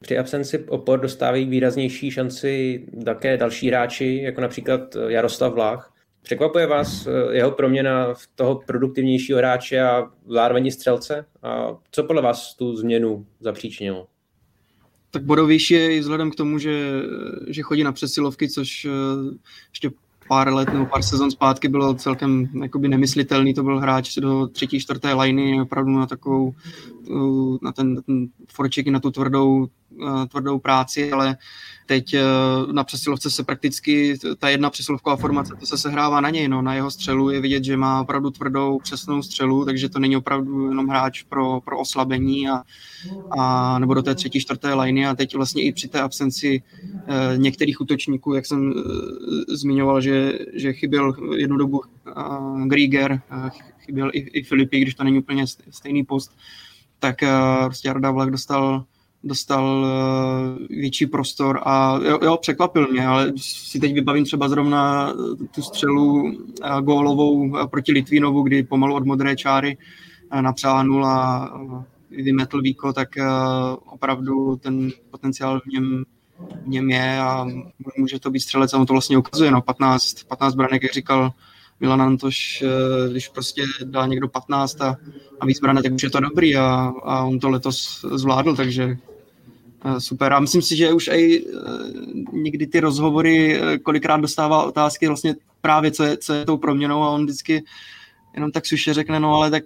Při absenci opor dostávají výraznější šanci také další hráči, jako například Jaroslav Vlách. Překvapuje vás eh, jeho proměna v toho produktivnějšího hráče a zároveň střelce? A co podle vás tu změnu zapříčinilo? Tak bodovější je i vzhledem k tomu, že, že chodí na přesilovky, což eh, ještě pár let nebo pár sezon zpátky bylo celkem jakoby nemyslitelný. To byl hráč do třetí, čtvrté liny, opravdu na takovou, na ten, ten forček, na tu tvrdou, eh, tvrdou práci, ale Teď eh, na přesilovce se prakticky ta jedna přesilovková formace, to se sehrává na něj, no, na jeho střelu je vidět, že má opravdu tvrdou, přesnou střelu, takže to není opravdu jenom hráč pro, pro oslabení a, a, nebo do té třetí, čtvrté liny a teď vlastně i při té absenci e, některých útočníků, jak jsem zmiňoval, že, že chyběl jednu dobu Grieger, chyběl i, i Filipy, když to není úplně stejný post, tak prostě Arda Vlak dostal dostal eh, větší prostor a jo, jo, překvapil mě, ale si teď vybavím třeba zrovna eh, tu střelu eh, gólovou proti Litvínovu, kdy pomalu od modré čáry napřáhnul a vymetl Víko, tak opravdu ten potenciál v něm, v něm je a může to být střelec a on to vlastně ukazuje, no 15, 15 branek, jak říkal Milan Antoš, když prostě dá někdo 15 a, a víc branek, tak už je to dobrý a, a on to letos zvládl, takže super. A myslím si, že už i eh, někdy ty rozhovory eh, kolikrát dostává otázky vlastně právě, co je, co je tou proměnou a on vždycky jenom tak suše řekne, no ale tak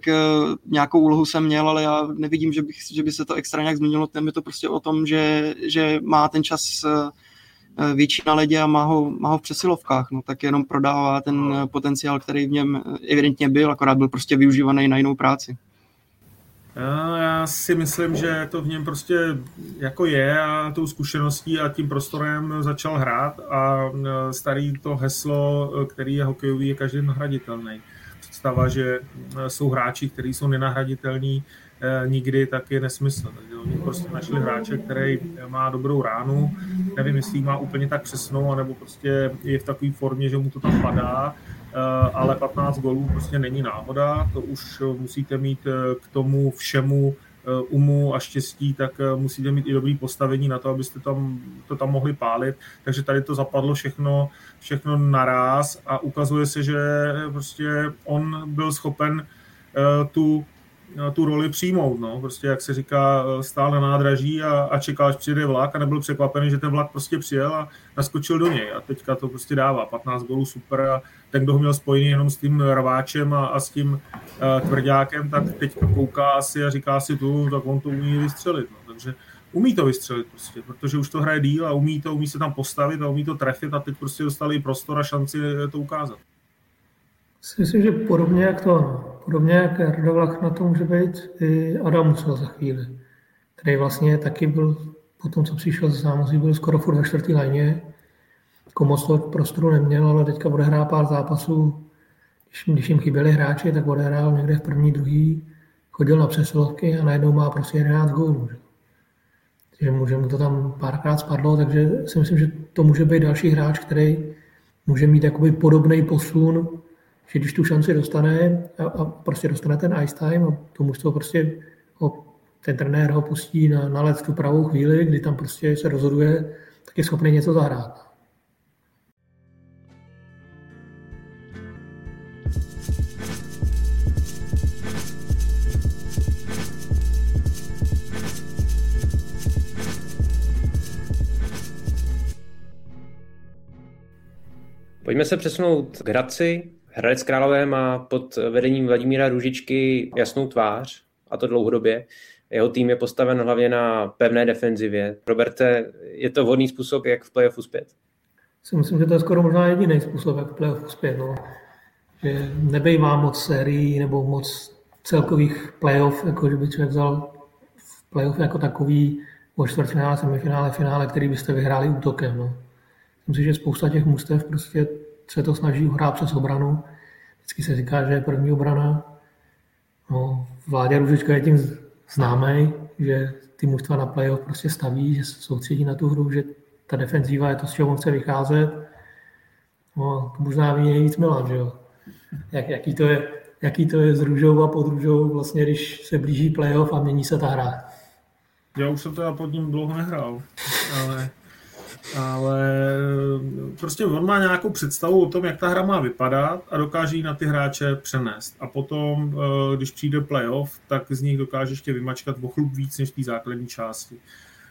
nějakou úlohu jsem měl, ale já nevidím, že, bych, že by se to extra nějak změnilo. Tam je to prostě o tom, že, že má ten čas větší na ledě a má ho, má ho v přesilovkách, no tak jenom prodává ten potenciál, který v něm evidentně byl, akorát byl prostě využívaný na jinou práci. Si myslím, že to v něm prostě jako je a tou zkušeností a tím prostorem začal hrát a e, starý to heslo, e, který je hokejový, je každý nahraditelný. Představa, že e, jsou hráči, kteří jsou nenahraditelní nikdy, tak je nesmysl. Takže oni prostě našli hráče, který má dobrou ránu, nevím, jestli má úplně tak přesnou, anebo prostě je v takové formě, že mu to tam padá ale 15 golů prostě není náhoda, to už musíte mít k tomu všemu umu a štěstí, tak musíte mít i dobrý postavení na to, abyste tam, to tam mohli pálit. Takže tady to zapadlo všechno, všechno naraz a ukazuje se, že prostě on byl schopen tu tu roli přijmout. No. Prostě, jak se říká, stál na nádraží a, a čekal, až přijde vlak a nebyl překvapený, že ten vlak prostě přijel a naskočil do něj. A teďka to prostě dává. 15 gólů super a ten, kdo ho měl spojený jenom s tím rváčem a, a s tím uh, tvrdákem, tak teď kouká asi a říká si tu, tak on to umí vystřelit. No. Takže umí to vystřelit prostě, protože už to hraje díl a umí to, umí se tam postavit a umí to trefit a teď prostě dostali prostor a šanci to ukázat. Myslím, že podobně jak to, podobně jak Radovlach na to může být i Adam Musel za chvíli, který vlastně taky byl, po tom, co přišel z zámozí, byl skoro furt ve čtvrtý lajně, jako moc toho prostoru neměl, ale teďka odehrál pár zápasů, když, když jim chyběli hráči, tak odehrál někde v první, druhý, chodil na přesilovky a najednou má prostě 11 gólů. Takže může mu to tam párkrát spadlo, takže si myslím, že to může být další hráč, který může mít jakoby podobný posun že když tu šanci dostane a, a prostě dostane ten ice time a to mužstvo prostě ho, ten trenér ho pustí na, na let tu pravou chvíli, kdy tam prostě se rozhoduje, tak je schopný něco zahrát. Pojďme se přesunout k Hradci. Hradec Králové má pod vedením Vladimíra Růžičky jasnou tvář, a to dlouhodobě. Jeho tým je postaven hlavně na pevné defenzivě. Roberte, je to vhodný způsob, jak v playoff uspět? Si myslím, že to je skoro možná jediný způsob, jak v playoff uspět. No. Že nebejvá moc sérií nebo moc celkových playoff, jako že by člověk vzal v playoff jako takový o čtvrtfinále, semifinále, finále, který byste vyhráli útokem. No. Myslím si, že spousta těch mustev prostě se to snaží hrát přes obranu. Vždycky se říká, že je první obrana. No, Vládě Růžička je tím známý, že ty mužstva na playoff prostě staví, že se soustředí na tu hru, že ta defenzíva je to, z čeho on chce vycházet. No, to možná ví nejvíc Milan, že jo. Jak, jaký, to je, jaký to je s růžou a pod růžou, vlastně, když se blíží playoff a mění se ta hra. Já už jsem teda pod ním dlouho nehrál, ale ale prostě on má nějakou představu o tom, jak ta hra má vypadat a dokáže ji na ty hráče přenést. A potom, eh, když přijde playoff, tak z nich dokáže ještě vymačkat o chlup víc než té základní části.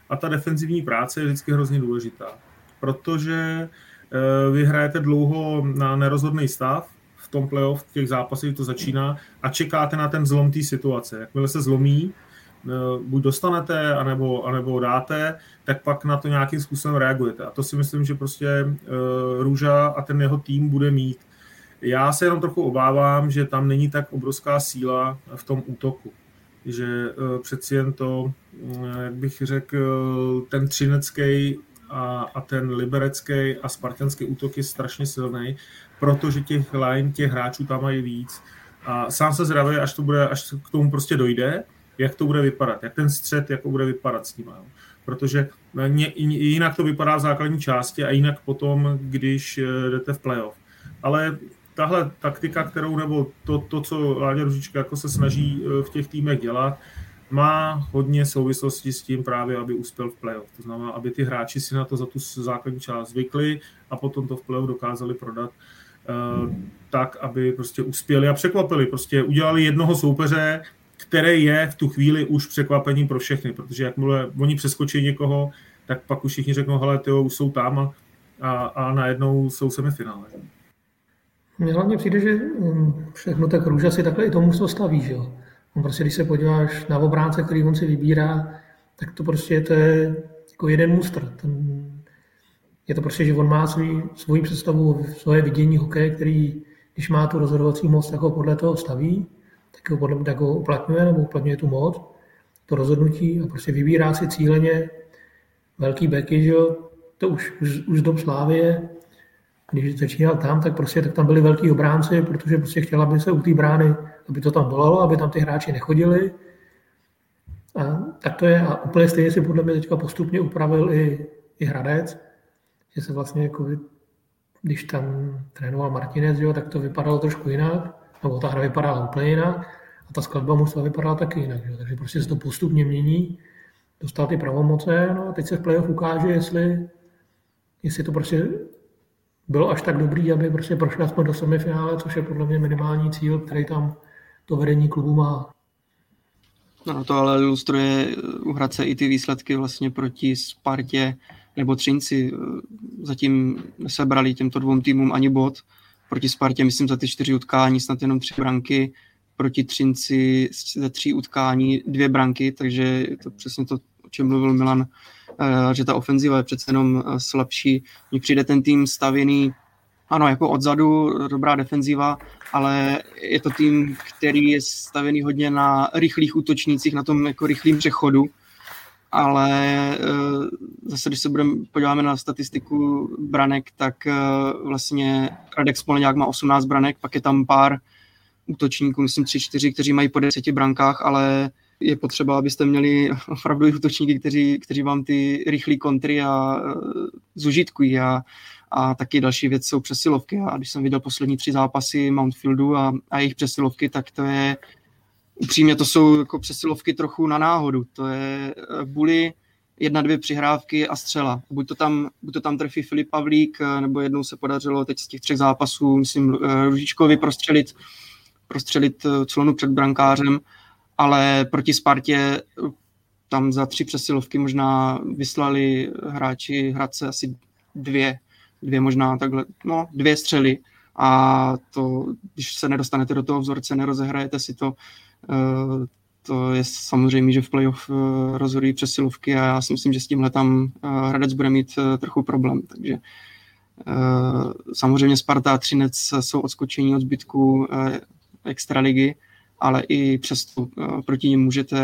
A ta defenzivní práce je vždycky hrozně důležitá, protože eh, vy hrajete dlouho na nerozhodný stav, v tom playoff, v těch zápasech to začíná a čekáte na ten zlom té situace. Jakmile se zlomí, Eh, buď dostanete, anebo, anebo dáte, tak pak na to nějakým způsobem reagujete. A to si myslím, že prostě uh, Růža a ten jeho tým bude mít. Já se jenom trochu obávám, že tam není tak obrovská síla v tom útoku. Že uh, přeci jen to, jak bych řekl, ten třinecký a, a ten liberecký a spartanský útok je strašně silný, protože těch line, těch hráčů tam mají víc. A sám se zravě, až to bude, až k tomu prostě dojde, jak to bude vypadat, jak ten střed, jak to bude vypadat s tím. Protože jinak to vypadá v základní části a jinak potom, když eh, jdete v playoff. Ale tahle taktika, kterou nebo to, to co Láďa Ružička jako se snaží eh, v těch týmech dělat, má hodně souvislosti s tím právě, aby uspěl v playoff. To znamená, aby ty hráči si na to za tu základní část zvykli a potom to v playoff dokázali prodat tak, aby prostě uspěli a překvapili. Prostě udělali jednoho soupeře, který je v tu chvíli už překvapením pro všechny, protože jakmile oni přeskočí někoho, tak pak už všichni řeknou, hele, ty už jsou tam a, a, a najednou jsou semifinále. Mně hlavně přijde, že um, všechno tak růža si takhle i tomu to staví, že jo. On prostě, když se podíváš na obránce, který on si vybírá, tak to prostě to je jako jeden mustr. Ten, je to prostě, že on má svůj, svůj představu, svoje vidění hokeje, který, když má tu rozhodovací moc, tak ho podle toho staví tak ho podle tak ho uplatňuje nebo uplatňuje tu moc, to rozhodnutí a prostě vybírá si cíleně velký beky, že jo, to už, už, už do Slávie, když začínal tam, tak prostě tak tam byli velký obránci, protože prostě chtěla, aby se u té brány, aby to tam bolelo, aby tam ty hráči nechodili. A tak to je. A úplně stejně si podle mě teďka postupně upravil i, i Hradec, že se vlastně jako, když tam trénoval Martinez, jo, tak to vypadalo trošku jinak nebo ta hra vypadá úplně jinak a ta skladba musela vypadat taky jinak. Že? Takže prostě se to postupně mění, dostal ty pravomoce, no a teď se v playoff ukáže, jestli, jestli to prostě bylo až tak dobrý, aby prostě prošli aspoň do semifinále, což je podle mě minimální cíl, který tam to vedení klubu má. No to ale ilustruje u Hradce i ty výsledky vlastně proti Spartě nebo Třinci. Zatím sebrali těmto dvou týmům ani bod. Proti Spartě, myslím, za ty čtyři utkání snad jenom tři branky. Proti Třinci ze tří utkání dvě branky, takže je to přesně to, o čem mluvil Milan, eh, že ta ofenziva je přece jenom eh, slabší. Mně přijde ten tým stavěný ano, jako odzadu, dobrá defenziva, ale je to tým, který je stavený hodně na rychlých útočnících, na tom jako rychlým přechodu, ale eh, zase, když se budeme podíváme na statistiku branek, tak eh, vlastně Radek Smolňák má 18 branek, pak je tam pár útočníků, myslím 3-4, kteří mají po 10 brankách, ale je potřeba, abyste měli opravdu útočníky, kteří, kteří vám ty rychlé kontry a eh, zužitkují a a taky další věc jsou přesilovky. A když jsem viděl poslední tři zápasy Mountfieldu a, a jejich přesilovky, tak to je upřímně to jsou jako přesilovky trochu na náhodu. To je eh, buly, jedna, dvě přihrávky a střela. Buď to tam, buď to tam trefí Filip Pavlík, eh, nebo jednou se podařilo teď z těch třech zápasů, myslím, eh, Ružičkovi prostřelit, prostřelit clonu před brankářem, ale proti Spartě tam za tři přesilovky možná vyslali hráči Hradce asi dvě dvě možná takhle, no dvě střely a to, když se nedostanete do toho vzorce, nerozehrajete si to, to je samozřejmě, že v playoff uh, rozhodují přesilovky a já si myslím, že s tímhle tam uh, Hradec bude mít trochu problém, takže samozřejmě Sparta a Třinec jsou odskočení od zbytku extraligy, ale i přesto proti nim můžete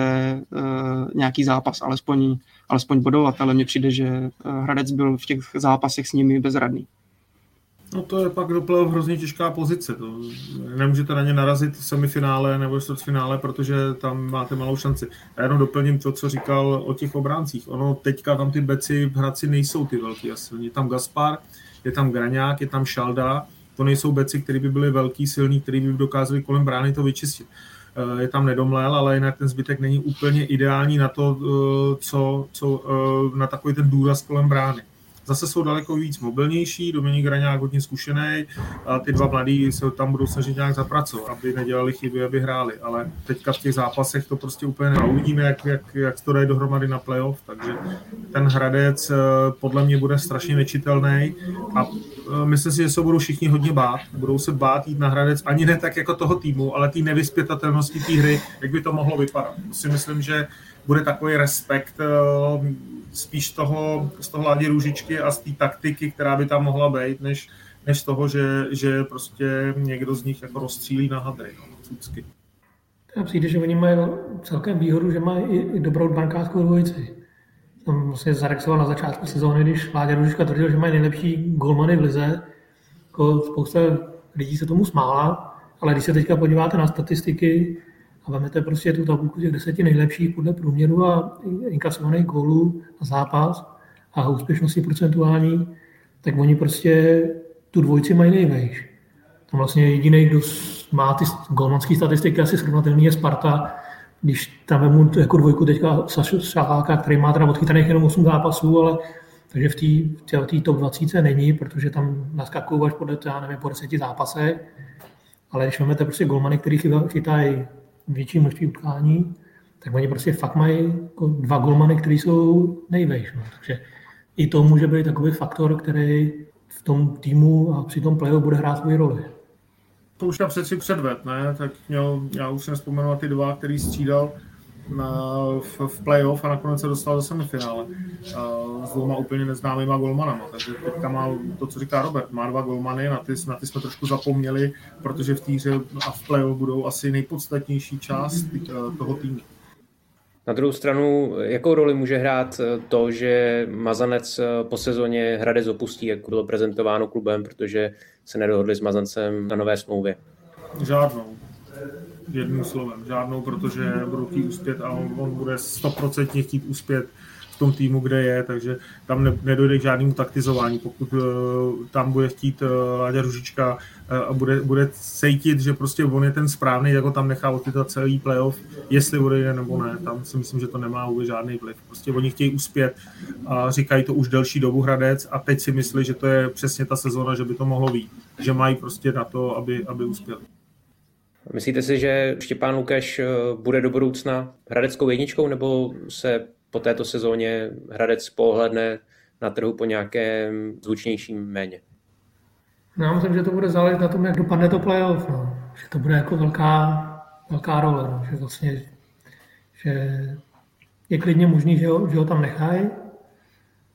nějaký zápas alespoň alespoň bodovat, ale mně přijde, že eh, Hradec byl v těch zápasech s nimi bezradný. No to je pak do hrozně těžká pozice. To nemůžete na ně narazit v semifinále nebo čtvrtfinále, protože tam máte malou šanci. Já jenom doplním to, co říkal o těch obráncích. Ono teďka tam ty beci v Hradci nejsou ty velký asi. Je tam Gaspar, je tam Graňák, je tam Šalda. To nejsou beci, které by byly velký, silný, který by dokázali kolem brány to vyčistit. Eh, je tam nedomlel, ale jinak ten zbytek není úplně ideální na to, eh, co, co eh, na takový ten důraz kolem brány zase jsou daleko víc mobilnější, Dominik Raňák hodně zkušený a ty dva mladí se tam budou snažit nějak zapracovat, aby nedělali chyby, aby hráli, ale teďka v těch zápasech to prostě úplně ne. Uvidíme, jak, jak, jak to dají dohromady na playoff, takže ten Hradec eh, podle mě bude strašně nečitelný a myslím si, že se budou všichni hodně bát, budou se bát jít na Hradec, ani ne tak jako toho týmu, ale té nevyspětatelnosti té hry, jak by to mohlo vypadat. Si myslím, že bude takový respekt eh, spíš toho, z toho Ládě Růžičky a z té taktiky, která by tam mohla být, než, než toho, že, že prostě někdo z nich jako rozstřílí na hadry. No, vždycky. Já přijde, že oni mají celkem výhodu, že mají i, dobrou brankářskou dvojici. Jsem vlastně zarexoval na začátku sezóny, když Láďa Růžička tvrdil, že mají nejlepší golmany v lize. Jako spousta lidí se tomu smála, ale když se teďka podíváte na statistiky, a vezmete prostě tu tabulku těch deseti nejlepších podle průměru a inkasovaných gólů na zápas a úspěšnosti procentuální, tak oni prostě tu dvojici mají nejvejš. Tam vlastně jediný, kdo má ty golmanské statistiky asi srovnatelný je Sparta, když tam vemu jako dvojku teďka Sašu Šaháka, který má teda odchytaných jenom 8 zápasů, ale takže v té top 20 není, protože tam naskakují až podle, já nevím, po 10 zápasech. Ale když vezmete prostě golmany, který chytají větší množství utkání, tak oni prostě fakt mají jako dva golmany, které jsou nejvejš. No. Takže i to může být takový faktor, který v tom týmu a při tom playoff bude hrát svou roli. To už tam přeci předved, ne? Tak měl, já už jsem vzpomenul ty dva, který střídal na, v, v playoff a nakonec se dostal do semifinále uh, s dvěma úplně neznámýma golmanama. Takže teďka má to, co říká Robert, má dva golmany, na ty, na ty jsme trošku zapomněli, protože v týře a v playoff budou asi nejpodstatnější část uh, toho týmu. Na druhou stranu, jakou roli může hrát to, že Mazanec po sezóně Hradec opustí, jak bylo prezentováno klubem, protože se nedohodli s Mazancem na nové smlouvě? Žádnou jedním slovem. Žádnou, protože budou chtít uspět a on, on bude stoprocentně chtít uspět tom týmu, kde je, takže tam ne, nedojde k žádnému taktizování. Pokud uh, tam bude chtít uh, Láďa Ružička uh, a bude, bude cítit, že prostě on je ten správný, jako tam nechá odchytat celý playoff, jestli bude nebo ne, tam si myslím, že to nemá vůbec žádný vliv. Prostě oni chtějí uspět a říkají to už delší dobu Hradec a teď si myslí, že to je přesně ta sezóna, že by to mohlo být. Že mají prostě na to, aby, aby uspěli. Myslíte si, že Štěpán Lukeš eh, bude do budoucna hradeckou jedničkou, nebo se po této sezóně Hradec pohledne na trhu po nějakém zvučnějším méně? No, já myslím, že to bude záležet na tom, jak dopadne to playoff. No. Že to bude jako velká, velká role. No. Že vlastně že je klidně možný, že ho, že ho tam nechají,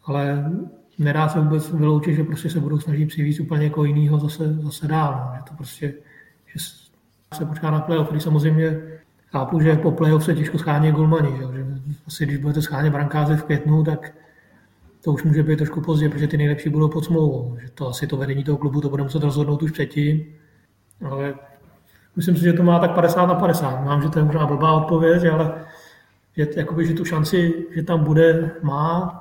ale nedá se vůbec vyloučit, že prostě se budou snažit přivést úplně jako jinýho zase, zase dál. No. Že to prostě, že se počká na playoff, když samozřejmě chápu, že po playoff se těžko schání golmani, že, že asi když budete schánět brankáře v květnu, tak to už může být trošku pozdě, protože ty nejlepší budou pod smlouvou. Že to asi to vedení toho klubu to bude muset rozhodnout už předtím. Ale myslím si, že to má tak 50 na 50. Mám, že to je možná blbá odpověď, ale že, jakoby, že tu šanci, že tam bude, má,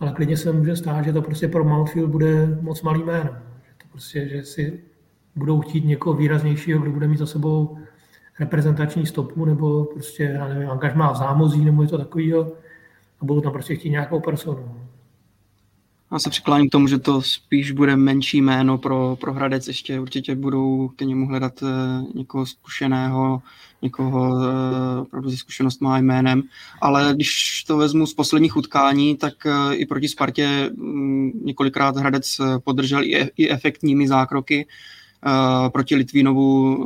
ale klidně se může stát, že to prostě pro Mountfield bude moc malý jméno. Že to prostě, že si budou chtít někoho výraznějšího, kdo bude mít za sebou reprezentační stopu nebo prostě, já nevím, angažmá v zámozí nebo něco takového a budou tam prostě chtít nějakou personu. Já se přikláním k tomu, že to spíš bude menší jméno pro, pro Hradec. Ještě určitě budou k němu hledat uh, někoho zkušeného, někoho uh, opravdu ze zkušenost má jménem. Ale když to vezmu z posledních utkání, tak uh, i proti Spartě um, několikrát Hradec podržel i, e, i efektními zákroky. Proti Litvínovu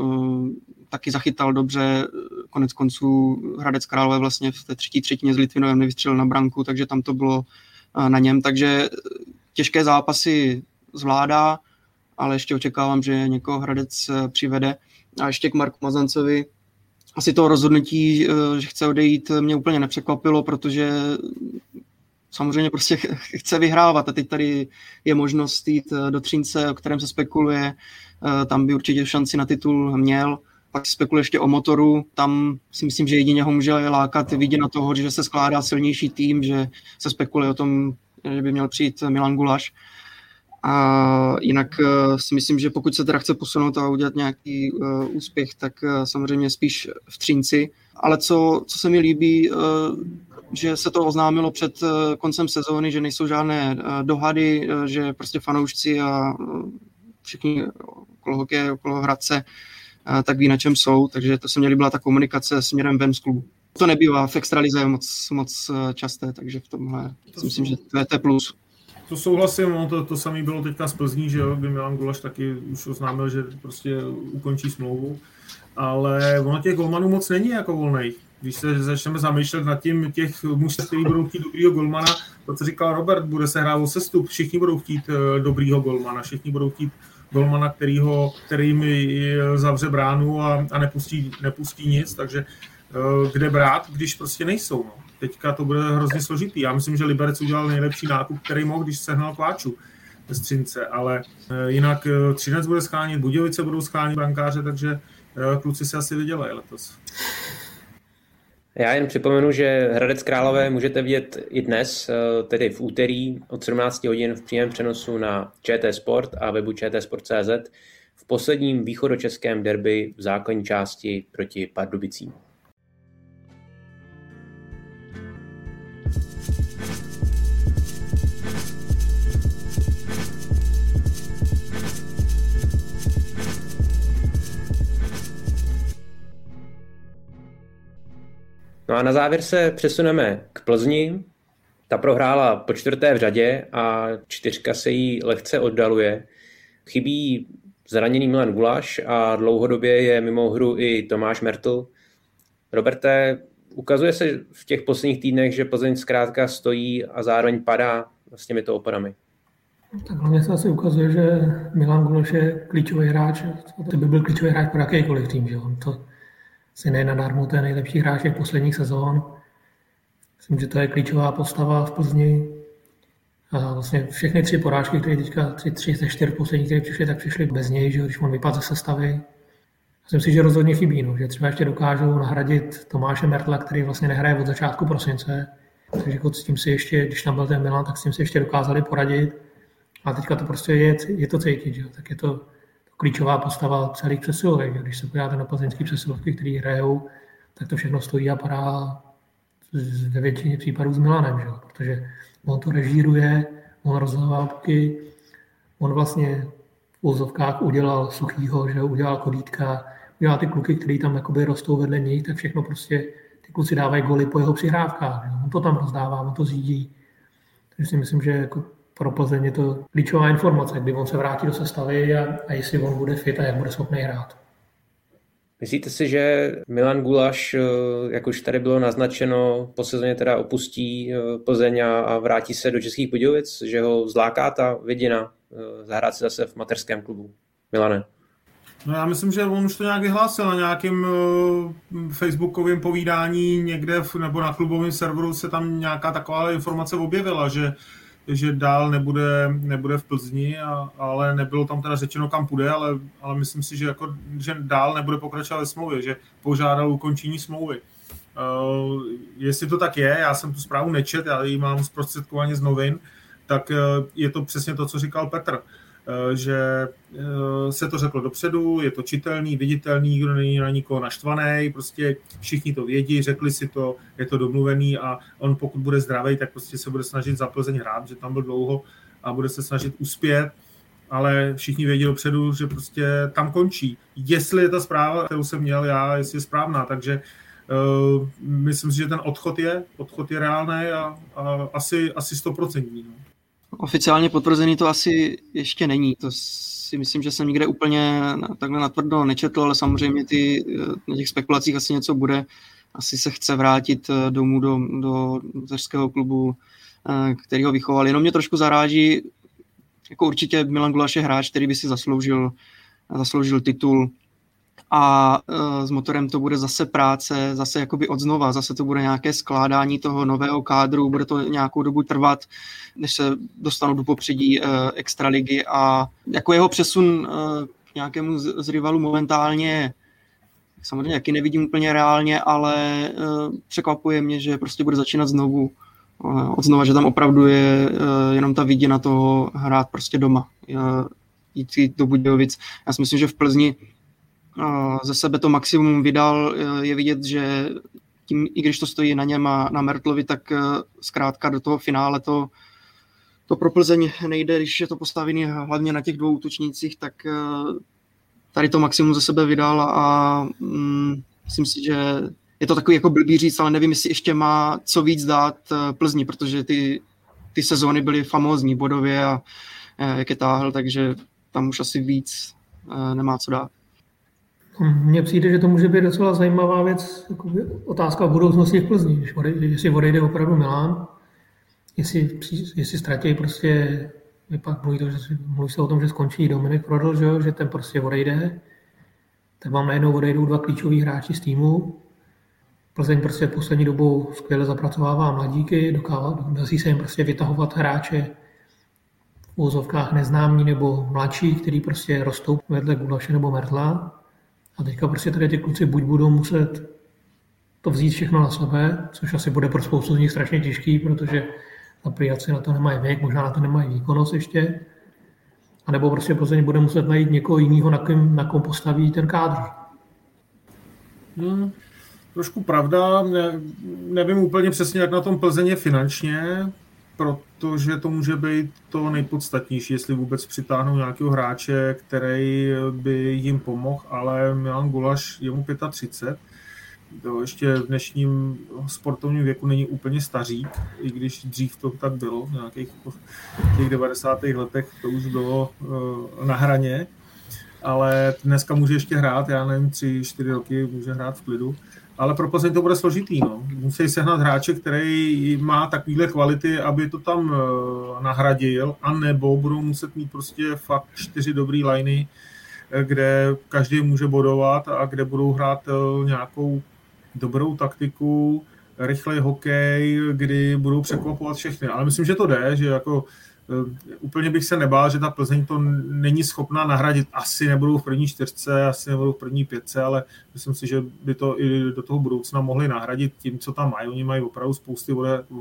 taky zachytal dobře. Konec konců Hradec Králové vlastně v té třetí třetině s Litvinovem nevystřelil na branku, takže tam to bylo na něm, takže těžké zápasy zvládá, ale ještě očekávám, že někoho Hradec eh, přivede. A ještě k Marku Mazancovi. Asi to rozhodnutí, eh, že chce odejít, mě úplně nepřekvapilo, protože samozřejmě prostě chce vyhrávat a teď tady je možnost jít eh, do Třínce, o kterém se spekuluje, tam by určitě šanci na titul měl pak spekuluje ještě o motoru, tam si myslím, že jedině ho může lákat vidět na toho, že se skládá silnější tým, že se spekuluje o tom, že by měl přijít Milan Gulaš. A jinak eh, si myslím, že pokud se teda chce posunout a udělat nějaký uh, úspěch, tak uh, samozřejmě spíš v Třínci. Ale co, co se mi líbí, že se to oznámilo před koncem sezóny, že nejsou žádné dohady, že prostě fanoušci a všichni okolo hokeje, okolo Hradce tak ví, na čem jsou, takže to se mě líbila ta komunikace směrem ven z klubu. To nebývá v extralize moc, moc eh, časté, takže v tomhle to myslím, že to je to plus. To souhlasím, no, to, to samé bylo teďka z Plzní, že jo, kdy Milan Gulaš taky už oznámil, že prostě ukončí smlouvu, ale ono těch golmanů moc není jako volnej. Když se začneme zamýšlet nad tím těch mužstev, kteří budou chtít dobrýho golmana, to, co říkal Robert, bude se hrát o sestup, všichni budou chtít eh, dobrýho golmana, všichni budou chtít golmana, kterýho, který mi zavře bránu a, a nepustí, nepustí nic, takže eh, kde brát, když prostě nejsou. No. Teďka to bude hrozně složitý. Já myslím, že Liberec udělal nejlepší nákup, který mohl, když sehnal kváču ve Střince, ale eh, jinak eh, Třinec bude schánit, Budějovice budou schánit brankáře, takže kluci se asi vydělají letos. Já jen připomenu, že Hradec Králové můžete vidět i dnes, eh, tedy v úterý od 17 hodin v přímém přenosu na ČT Sport a webu čtsport.cz v posledním východočeském derby v základní části proti Pardubicím. No a na závěr se přesuneme k Plzni. Ta prohrála po čtvrté v řadě a čtyřka se jí lehce oddaluje. Chybí zraněný Milan Gulaš a dlouhodobě je mimo hru i Tomáš Mertl. Roberte, ukazuje se v těch posledních týdnech, že Plzeň zkrátka stojí a zároveň padá s těmito opadami. Tak hlavně se asi ukazuje, že Milan Gulaš je klíčový hráč. To by byl klíčový hráč pro jakýkoliv tým. Že on to si nenadarmo to je nejlepší hráč těch posledních sezón. Myslím, že to je klíčová postava v Plzni. A vlastně všechny tři porážky, které teďka, tři, tři ze čtyř posledních, které přišly, tak přišly bez něj, že když on vypadl ze sestavy. Myslím si, že rozhodně chybí, no, že třeba ještě dokážou nahradit Tomáše Mertla, který vlastně nehraje od začátku prosince. Takže jako s tím si ještě, když tam byl ten Milan, tak s tím si ještě dokázali poradit. A teďka to prostě je, je to cítit, že? tak je to, klíčová postava celých přesilovek. Když se podíváte na plzeňské přesilovky, které hrajou, tak to všechno stojí a padá ve většině případů s Milanem, že? protože on to režíruje, on rozhodová on vlastně v úzovkách udělal Suchýho, že udělal Kodítka, dělá ty kluky, kteří tam jakoby rostou vedle něj, tak všechno prostě ty kluci dávají goly po jeho přihrávkách. Že? On to tam rozdává, on to řídí. Takže si myslím, že jako pro Plzeň je to klíčová informace, kdy on se vrátí do sestavy a, a jestli on bude fit a jak bude schopný hrát. Myslíte si, že Milan Gulaš, eh, jak už tady bylo naznačeno, po sezóně teda opustí eh, Plzeň a vrátí se do Českých Budějovic, že ho zláká ta vidina eh, zahrát si zase v materském klubu? Milane? No já myslím, že on už to nějak vyhlásil na nějakém uh, facebookovém povídání někde v, nebo na klubovém serveru se tam nějaká taková informace objevila, že že dál nebude, nebude v Plzni, a, ale nebylo tam teda řečeno, kam půjde, ale, ale myslím si, že, jako, že dál nebude pokračovat ve smlouvě, že požádal ukončení smlouvy. Uh, jestli to tak je, já jsem tu zprávu nečet, já ji mám zprostředkovaně z novin, tak uh, je to přesně to, co říkal Petr. Uh, že eh, se to řeklo dopředu, je to čitelný, viditelný, nikdo není na nikoho naštvaný, prostě všichni to vědí, řekli si to, je to domluvený a on pokud bude zdravý, tak prostě se bude snažit za Plzeň hrát, že tam byl dlouho a bude se snažit uspět, ale všichni vědí dopředu, že prostě tam končí. Jestli je ta zpráva, kterou jsem měl já, jestli je správná, takže uh, myslím si, že ten odchod je, odchod je reálný a, a asi, asi 100%. No. Oficiálně potvrzený to asi ještě není. To si myslím, že jsem nikde úplně takhle natvrdo nečetl, ale samozřejmě ty, na těch spekulacích asi něco bude. Asi se chce vrátit eh, domů do, do teřského klubu, eh, který ho vychoval. Jenom mě trošku zaráží, jako určitě Milan Gulaš je hráč, který by si zasloužil, zasloužil titul a uh, s motorem to bude zase práce, zase jakoby odznova, zase to bude nějaké skládání toho nového kádru, bude to nějakou dobu trvat, než se dostanou do popředí uh, extraligy a jako jeho přesun k nějakému z, rivalu momentálně samozřejmě jaký nevidím úplně reálně, ale překvapuje mě, že prostě bude začínat znovu od znova, že tam opravdu je jenom ta viděna toho hrát prostě doma, jít do Budějovic. Já si myslím, že v Plzni ze sebe to maximum vydal. Je vidět, že tím, i když to stojí na něm a na Mertlovi, tak eh, zkrátka do toho finále to, to pro Plzeň nejde, když je to postavený hlavně na těch dvou útočnících, tak eh, tady to maximum ze sebe vydal a mm, myslím si, že je to takový jako blbý říct, ale nevím, jestli ještě má co víc dát eh, Plzni, protože ty, ty sezóny byly famózní bodově a jak je táhl, takže tam už asi víc nemá co dát. Mně přijde, že to může být docela zajímavá věc, jako otázka o budoucnosti v Plzni, když odejde, jestli odejde opravdu Milán, jestli, jestli ztratí prostě, pak mluví, to, že, mluví se o tom, že skončí Dominik Prodl, že, že ten prostě odejde, tak vám najednou odejdou dva klíčoví hráči z týmu. Plzeň prostě poslední dobou skvěle zapracovává mladíky, dokází se jim prostě vytahovat hráče v úzovkách neznámí nebo mladší, který prostě rostou vedle Gulaše nebo Mertla a teďka prostě tady ty kluci buď budou muset to vzít všechno na sebe, což asi bude pro spoustu z nich strašně těžký, protože na priaci na to nemají věk, možná na to nemají výkonnost ještě, a nebo prostě Plzeň bude muset najít někoho jiného, na kom, na kom postaví ten kádr. Hmm, trošku pravda, ne, nevím úplně přesně, jak na tom Plzeň je finančně, protože to může být to nejpodstatnější, jestli vůbec přitáhnou nějakého hráče, který by jim pomohl, ale Milan Gulaš, je mu 35, to ještě v dnešním sportovním věku není úplně stařík, i když dřív to tak bylo, v nějakých těch 90. letech to už bylo uh, na hraně, ale dneska může ještě hrát, já nevím, tři, čtyři roky může hrát v klidu ale pro Plzeň to bude složitý. No. Musí sehnat hráče, který má takovéhle kvality, aby to tam uh, nahradil, anebo budou muset mít prostě fakt čtyři dobrý liney, eh, kde každý může bodovat a kde budou hrát uh, nějakou dobrou taktiku, rychlej hokej, kdy budou překvapovat všechny. Ale myslím, že to jde, že jako Eh, úplně bych se nebál, že ta Plzeň to není schopná nahradit. Asi nebudou v první čtyřce, asi nebudou v první pětce, ale myslím si, že by to i do toho budoucna mohli nahradit tím, co tam mají. Oni mají opravdu spousty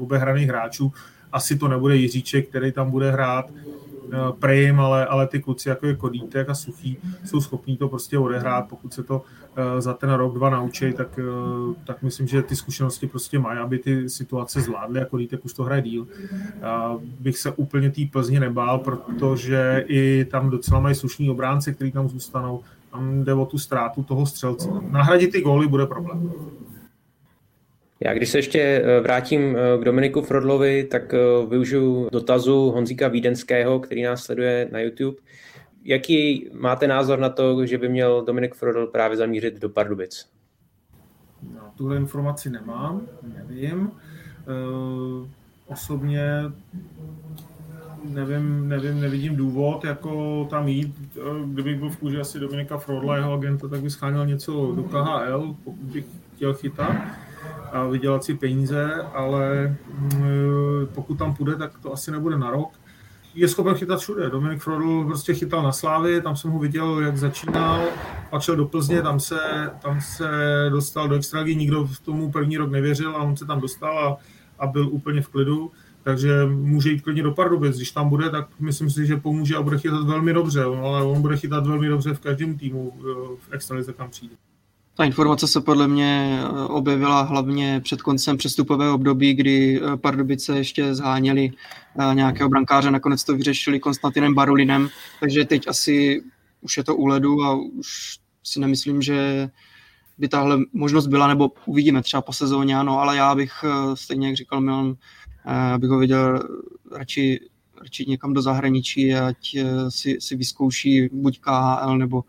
obehraných hráčů. Asi to nebude Jiříček, který tam bude hrát Eh, Prim, ale, ale ty kluci jako je Kodítek a Suchý jsou schopní to prostě odehrát, pokud se to uh, za ten rok, dva naučí, tak, uh, tak myslím, že ty zkušenosti prostě mají, aby ty situace zvládly a Kodítek už to hraje díl. Uh, bych se úplně té Plzně nebál, protože i tam docela mají slušní obránci, kteří tam zůstanou. Tam jde o tu ztrátu toho střelce. Nahradit ty góly bude problém. Já když se ještě eh, vrátím eh, k Dominiku Frodlovi, tak eh, využiju dotazu Honzíka Vídenského, který nás sleduje na YouTube. Jaký máte názor na to, že by měl Dominik Frodl právě zamířit do Pardubic? No, tuhle informaci nemám, nevím. Osobně nevím, nevím, nevidím důvod, jako tam jít. Kdybych byl v kůži asi Dominika Frodla, jeho agenta, tak by scháněl něco do KHL, pokud bych chtěl chytat a vydělat si peníze, ale mm, pokud tam půjde, tak to asi nebude na rok. Je schopen chytat všude. Dominik Frodl prostě chytal na Slávy, tam jsem ho viděl, jak začínal, pak šel do Plzně, tam se, tam se dostal do extraligy, nikdo v tomu první rok nevěřil a on se tam dostal a, a byl úplně v klidu takže může jít klidně do Pardubic. Když tam bude, tak myslím si, že pomůže a bude chytat velmi dobře, ale on bude chytat velmi dobře v každém týmu v extralize, kam přijde. Ta informace se podle mě eh, objevila hlavně před koncem přestupového období, kdy eh, Pardubice ještě zháněli nějakého brankáře, nakonec to vyřešili Konstantinem Barulinem, takže teď asi už je to u ledu a už si nemyslím, že by tahle možnost byla, nebo uvidíme třeba po sezóně, ano, ale já bych stejně, jak říkal Milan, abych ho viděl radši, radši někam do zahraničí, ať eh, si, si vyzkouší buď KHL, nebo,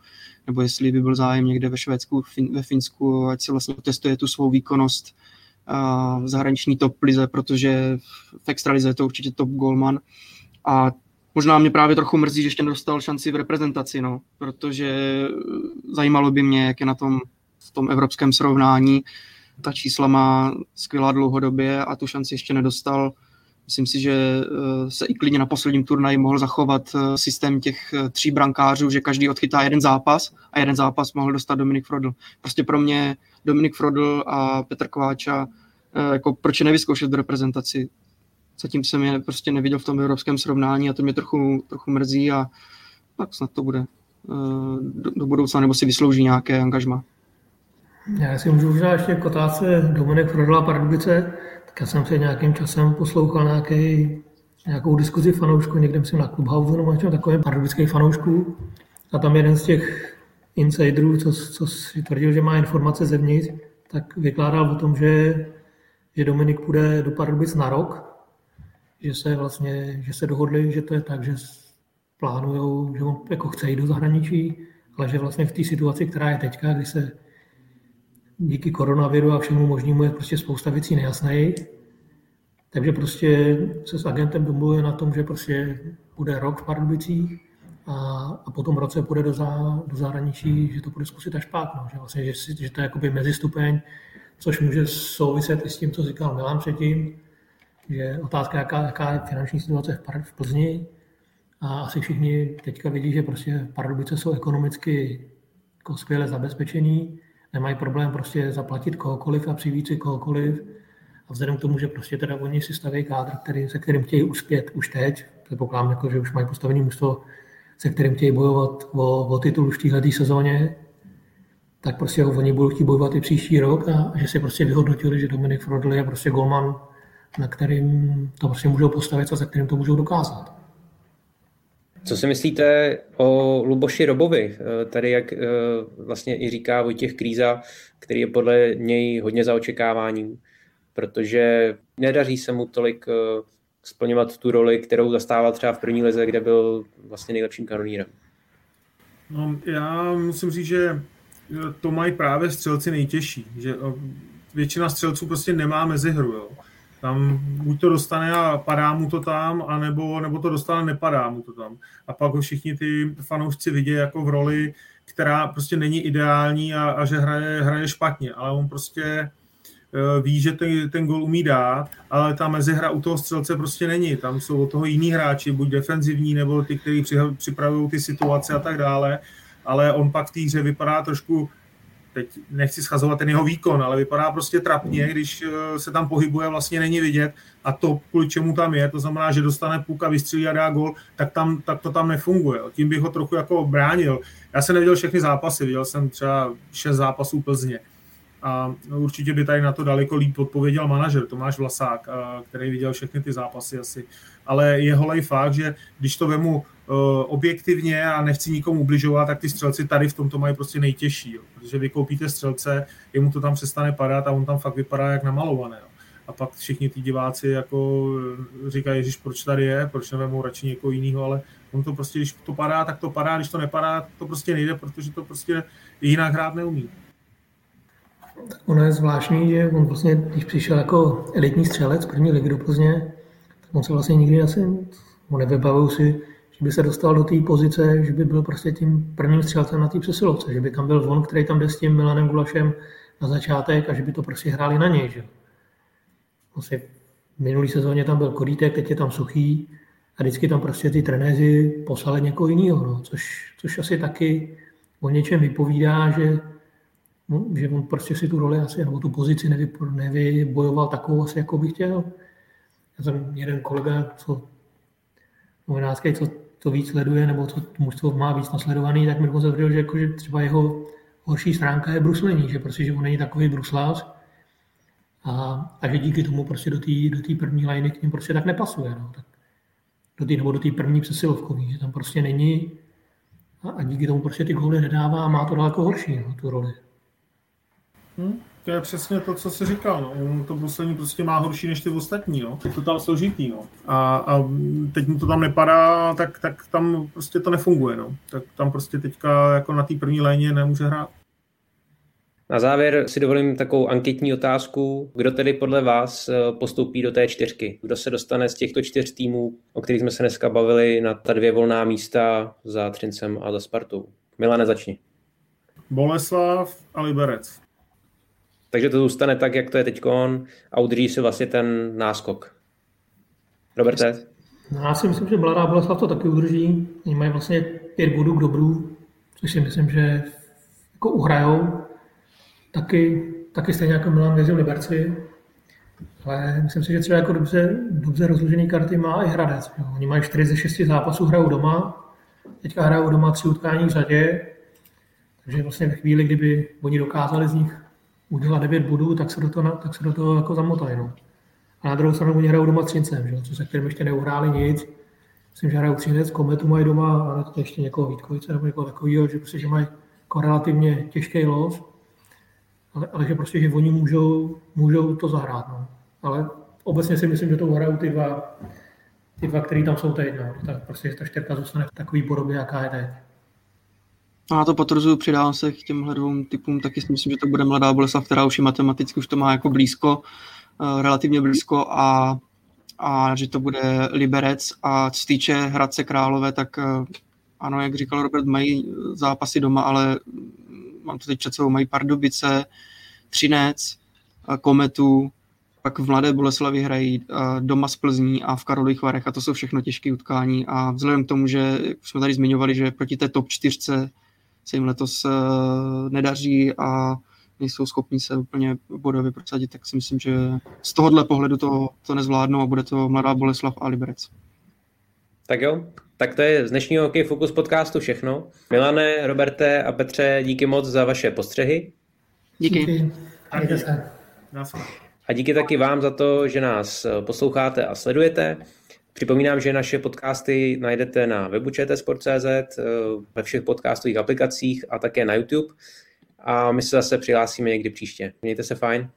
nebo jestli by byl zájem někde ve Švédsku, ve Finsku, ať si vlastně testuje tu svou výkonnost v zahraniční top lize, protože v extralize je to určitě top goalman. A možná mě právě trochu mrzí, že ještě nedostal šanci v reprezentaci, no, protože zajímalo by mě, jak je na tom v tom evropském srovnání, ta čísla má skvělá dlouhodobě a tu šanci ještě nedostal. Myslím si, že eh, se i klidně na posledním turnaji mohl zachovat eh, systém těch eh, tří brankářů, že každý odchytá jeden zápas a jeden zápas mohl dostat Dominik Frodl. Prostě pro mě Dominik Frodl a Petr Kováča, jako proč je nevyzkoušet do reprezentaci. Zatím jsem je prostě neviděl v tom evropském srovnání a to mě trochu, trochu mrzí a tak snad to bude do, do budoucna, nebo si vyslouží nějaké angažma. Já si můžu možná ještě k otázce Dominik Frodla Pardubice, já jsem se nějakým časem poslouchal nějaký, nějakou diskuzi fanoušku, někde jsem na Clubhouse nebo něčem takovém pardubických fanoušků. A tam jeden z těch insiderů, co, co si tvrdil, že má informace zevnitř, tak vykládal o tom, že, že Dominik půjde do Pardubic na rok, že se vlastně, že se dohodli, že to je tak, že plánují, že on jako chce jít do zahraničí, ale že vlastně v té situaci, která je teďka, kdy se díky koronaviru a všemu možnému je prostě spousta věcí nejasných. Takže prostě se s agentem domluvuje na tom, že prostě bude rok v Pardubicích a, a po tom roce půjde do, za, do zahraničí, že to bude zkusit až pát, no, že, vlastně, že, že to je jakoby mezistupeň, což může souviset i s tím, co říkal Milan předtím, že otázka, jaká, jaká je finanční situace v, v Plzni a asi všichni teďka vidí, že prostě Pardubice jsou ekonomicky jako skvěle zabezpečení, nemají problém prostě zaplatit kohokoliv a přivít si kohokoliv. A vzhledem k tomu, že prostě teda oni si staví kádr, který, se kterým chtějí uspět už teď, předpokládám, jako, že už mají postavený mužstvo, se kterým chtějí bojovat o, o titul v této sezóně, tak prostě oni budou chtít bojovat i příští rok a že si prostě vyhodnotili, že Dominik Frodl je prostě golman, na kterým to prostě můžou postavit a za kterým to můžou dokázat. Co si myslíte o Luboši Robovi? Eh, tady, jak eh, vlastně i říká Vojtěch Kríza, který je podle něj hodně za očekáváním, protože nedaří se mu tolik eh, splňovat tu roli, kterou zastával třeba v první lize, kde byl vlastně nejlepším kanonírem. No, já musím říct, že to mají právě střelci nejtěžší, že většina střelců prostě nemá mezihru. Jo. Tam buď to dostane a padá mu to tam, anebo, nebo to dostane a nepadá mu to tam. A pak ho všichni ty fanoušci vidí jako v roli, která prostě není ideální a, a že hraje, hraje špatně, ale on prostě e, ví, že ten, ten gol umí dát, ale ta mezihra u toho střelce prostě není. Tam jsou od toho jiní hráči, buď defenzivní, nebo ty, kteří připravují ty situace a tak dále, ale on pak v té hře vypadá trošku teď nechci schazovat ten jeho výkon, ale vypadá prostě trapně, když eh, se tam pohybuje, vlastně není vidět a to, kvůli čemu tam je, to znamená, že dostane půlka, vystřílí a dá gol, tak, tam, tak to tam nefunguje. Tím bych ho trochu jako bránil. Já jsem neviděl všechny zápasy, viděl jsem třeba šest zápasů Plzně. A určitě by tady na to daleko líp odpověděl manažer Tomáš Vlasák, který viděl všechny ty zápasy asi. Ale je holej fakt, že když to vemu objektivně a nechci nikomu ubližovat, tak ty střelci tady v tomto mají prostě nejtěžší, jo. protože vy koupíte střelce, jemu to tam přestane padat a on tam fakt vypadá jak namalované. Jo. A pak všichni ty diváci jako říkají, Ježíš, proč tady je, proč nevemou radši někoho jiného, ale on to prostě, když to padá, tak to padá, když to nepadá, to prostě nejde, protože to prostě jinak hrát neumí. Tak ono je zvláštní, že on vlastně, když přišel jako elitní střelec první ligy do Plzně, tak on se vlastně nikdy asi, on nevybavuju si, že by se dostal do té pozice, že by byl prostě tím prvním střelcem na té přesilovce, že by tam byl on, který tam jde s tím Milanem Gulašem na začátek a že by to prostě hráli na něj. Že? Vlastně v minulý sezóně tam byl Korítek, teď je tam Suchý a vždycky tam prostě ty trenéři poslali někoho jiného, no, což, což asi taky o něčem vypovídá, že, no, že on prostě si tu roli asi, nebo tu pozici nevy, nevybojoval takovou asi, jako by chtěl. Já jsem jeden kolega, co novinářský, co to víc sleduje, nebo co mužstvo má víc nasledovaný, tak mi dokonce že, jako, že třeba jeho horší stránka je bruslení, že prostě, že on není takový bruslář a, a že díky tomu prostě do té do první liney k ním prostě tak nepasuje. No. Tak do té nebo do té první přesilovkový, že tam prostě není a, a díky tomu prostě ty góly nedává a má to daleko horší, no, tu roli. Hmm, to je přesně to, co jsi říkal. No. On to bruslení prostě má horší než ty ostatní. No. Je to tam složitý. No. A, a teď mu to tam nepadá, tak, tak tam prostě to nefunguje. No. Tak tam prostě teďka jako na té první léně nemůže hrát. Na závěr si dovolím takovou anketní otázku. Kdo tedy podle vás eh, postoupí do té čtyřky? Kdo se dostane z těchto čtyř týmů, o kterých jsme se dneska bavili, na ta dvě volná místa za Trincem a za Spartou? Milane, začni. Boleslav a Liberec. Takže to zůstane tak, jak to je teď a udrží si vlastně ten náskok. Roberte? No, já si myslím, že Mladá Boleslav to taky udrží. Oni mají vlastně pět bodů k dobru, což si myslím, že jako uhrajou. Taky, taky stejně jako Milan věřil Liberci, ale myslím si, že třeba jako dobře, dobře rozložený karty má i Hradec. Jo. Oni mají 4 ze 6 zápasů, hrajou doma, teďka hrajou doma tři utkání v řadě, takže vlastně ve chvíli, kdyby oni dokázali z nich udělat 9 bodů, tak se do toho, tak se do toho jako zamotají. No. A na druhou stranu oni hrajou doma Třincem, že? co se kterým ještě neuhráli nic. Myslím, že hrajou Třinec, Kometu mají doma a to ještě někoho Vítkovice nebo někoho takového, že prostě že mají jako relativně těžký los ale, ale že prostě, že oni můžou, můžou to zahrát. No. Ale obecně si myslím, že to hrajou ty dva, ty dva, který tam jsou teď. No. Tak prostě ta čtyřka zůstane v takové podobě, jaká je teď. A to potvrzuju, přidávám se k těmhle dvou typům, taky si myslím, že to bude mladá Boleslav, která už je matematicky, už to má jako blízko, uh, relativně blízko a, a že to bude Liberec a co týče Hradce Králové, tak uh, ano, jak říkal Robert, mají zápasy doma, ale mám to teď před sebou, mají Pardubice, Třinec, Kometu, pak v Mladé Boleslavi hrají doma z Plzní a v Karlových Varech a to jsou všechno těžké utkání. A vzhledem k tomu, že jsme tady zmiňovali, že proti té top čtyřce se jim letos e, nedaří a nejsou schopni se úplně bodově prosadit, tak si myslím, že z tohohle pohledu to, to nezvládnou a bude to Mladá Boleslav a Liberec. Tak jo, tak to je z dnešního Hokej Focus podcastu všechno. Milane, Roberte a Petře, díky moc za vaše postřehy. Díky. díky. A díky taky vám za to, že nás posloucháte a sledujete. Připomínám, že naše podcasty najdete na webu čtsport.cz, ve všech podcastových aplikacích a také na YouTube. A my se zase přihlásíme někdy příště. Mějte se fajn.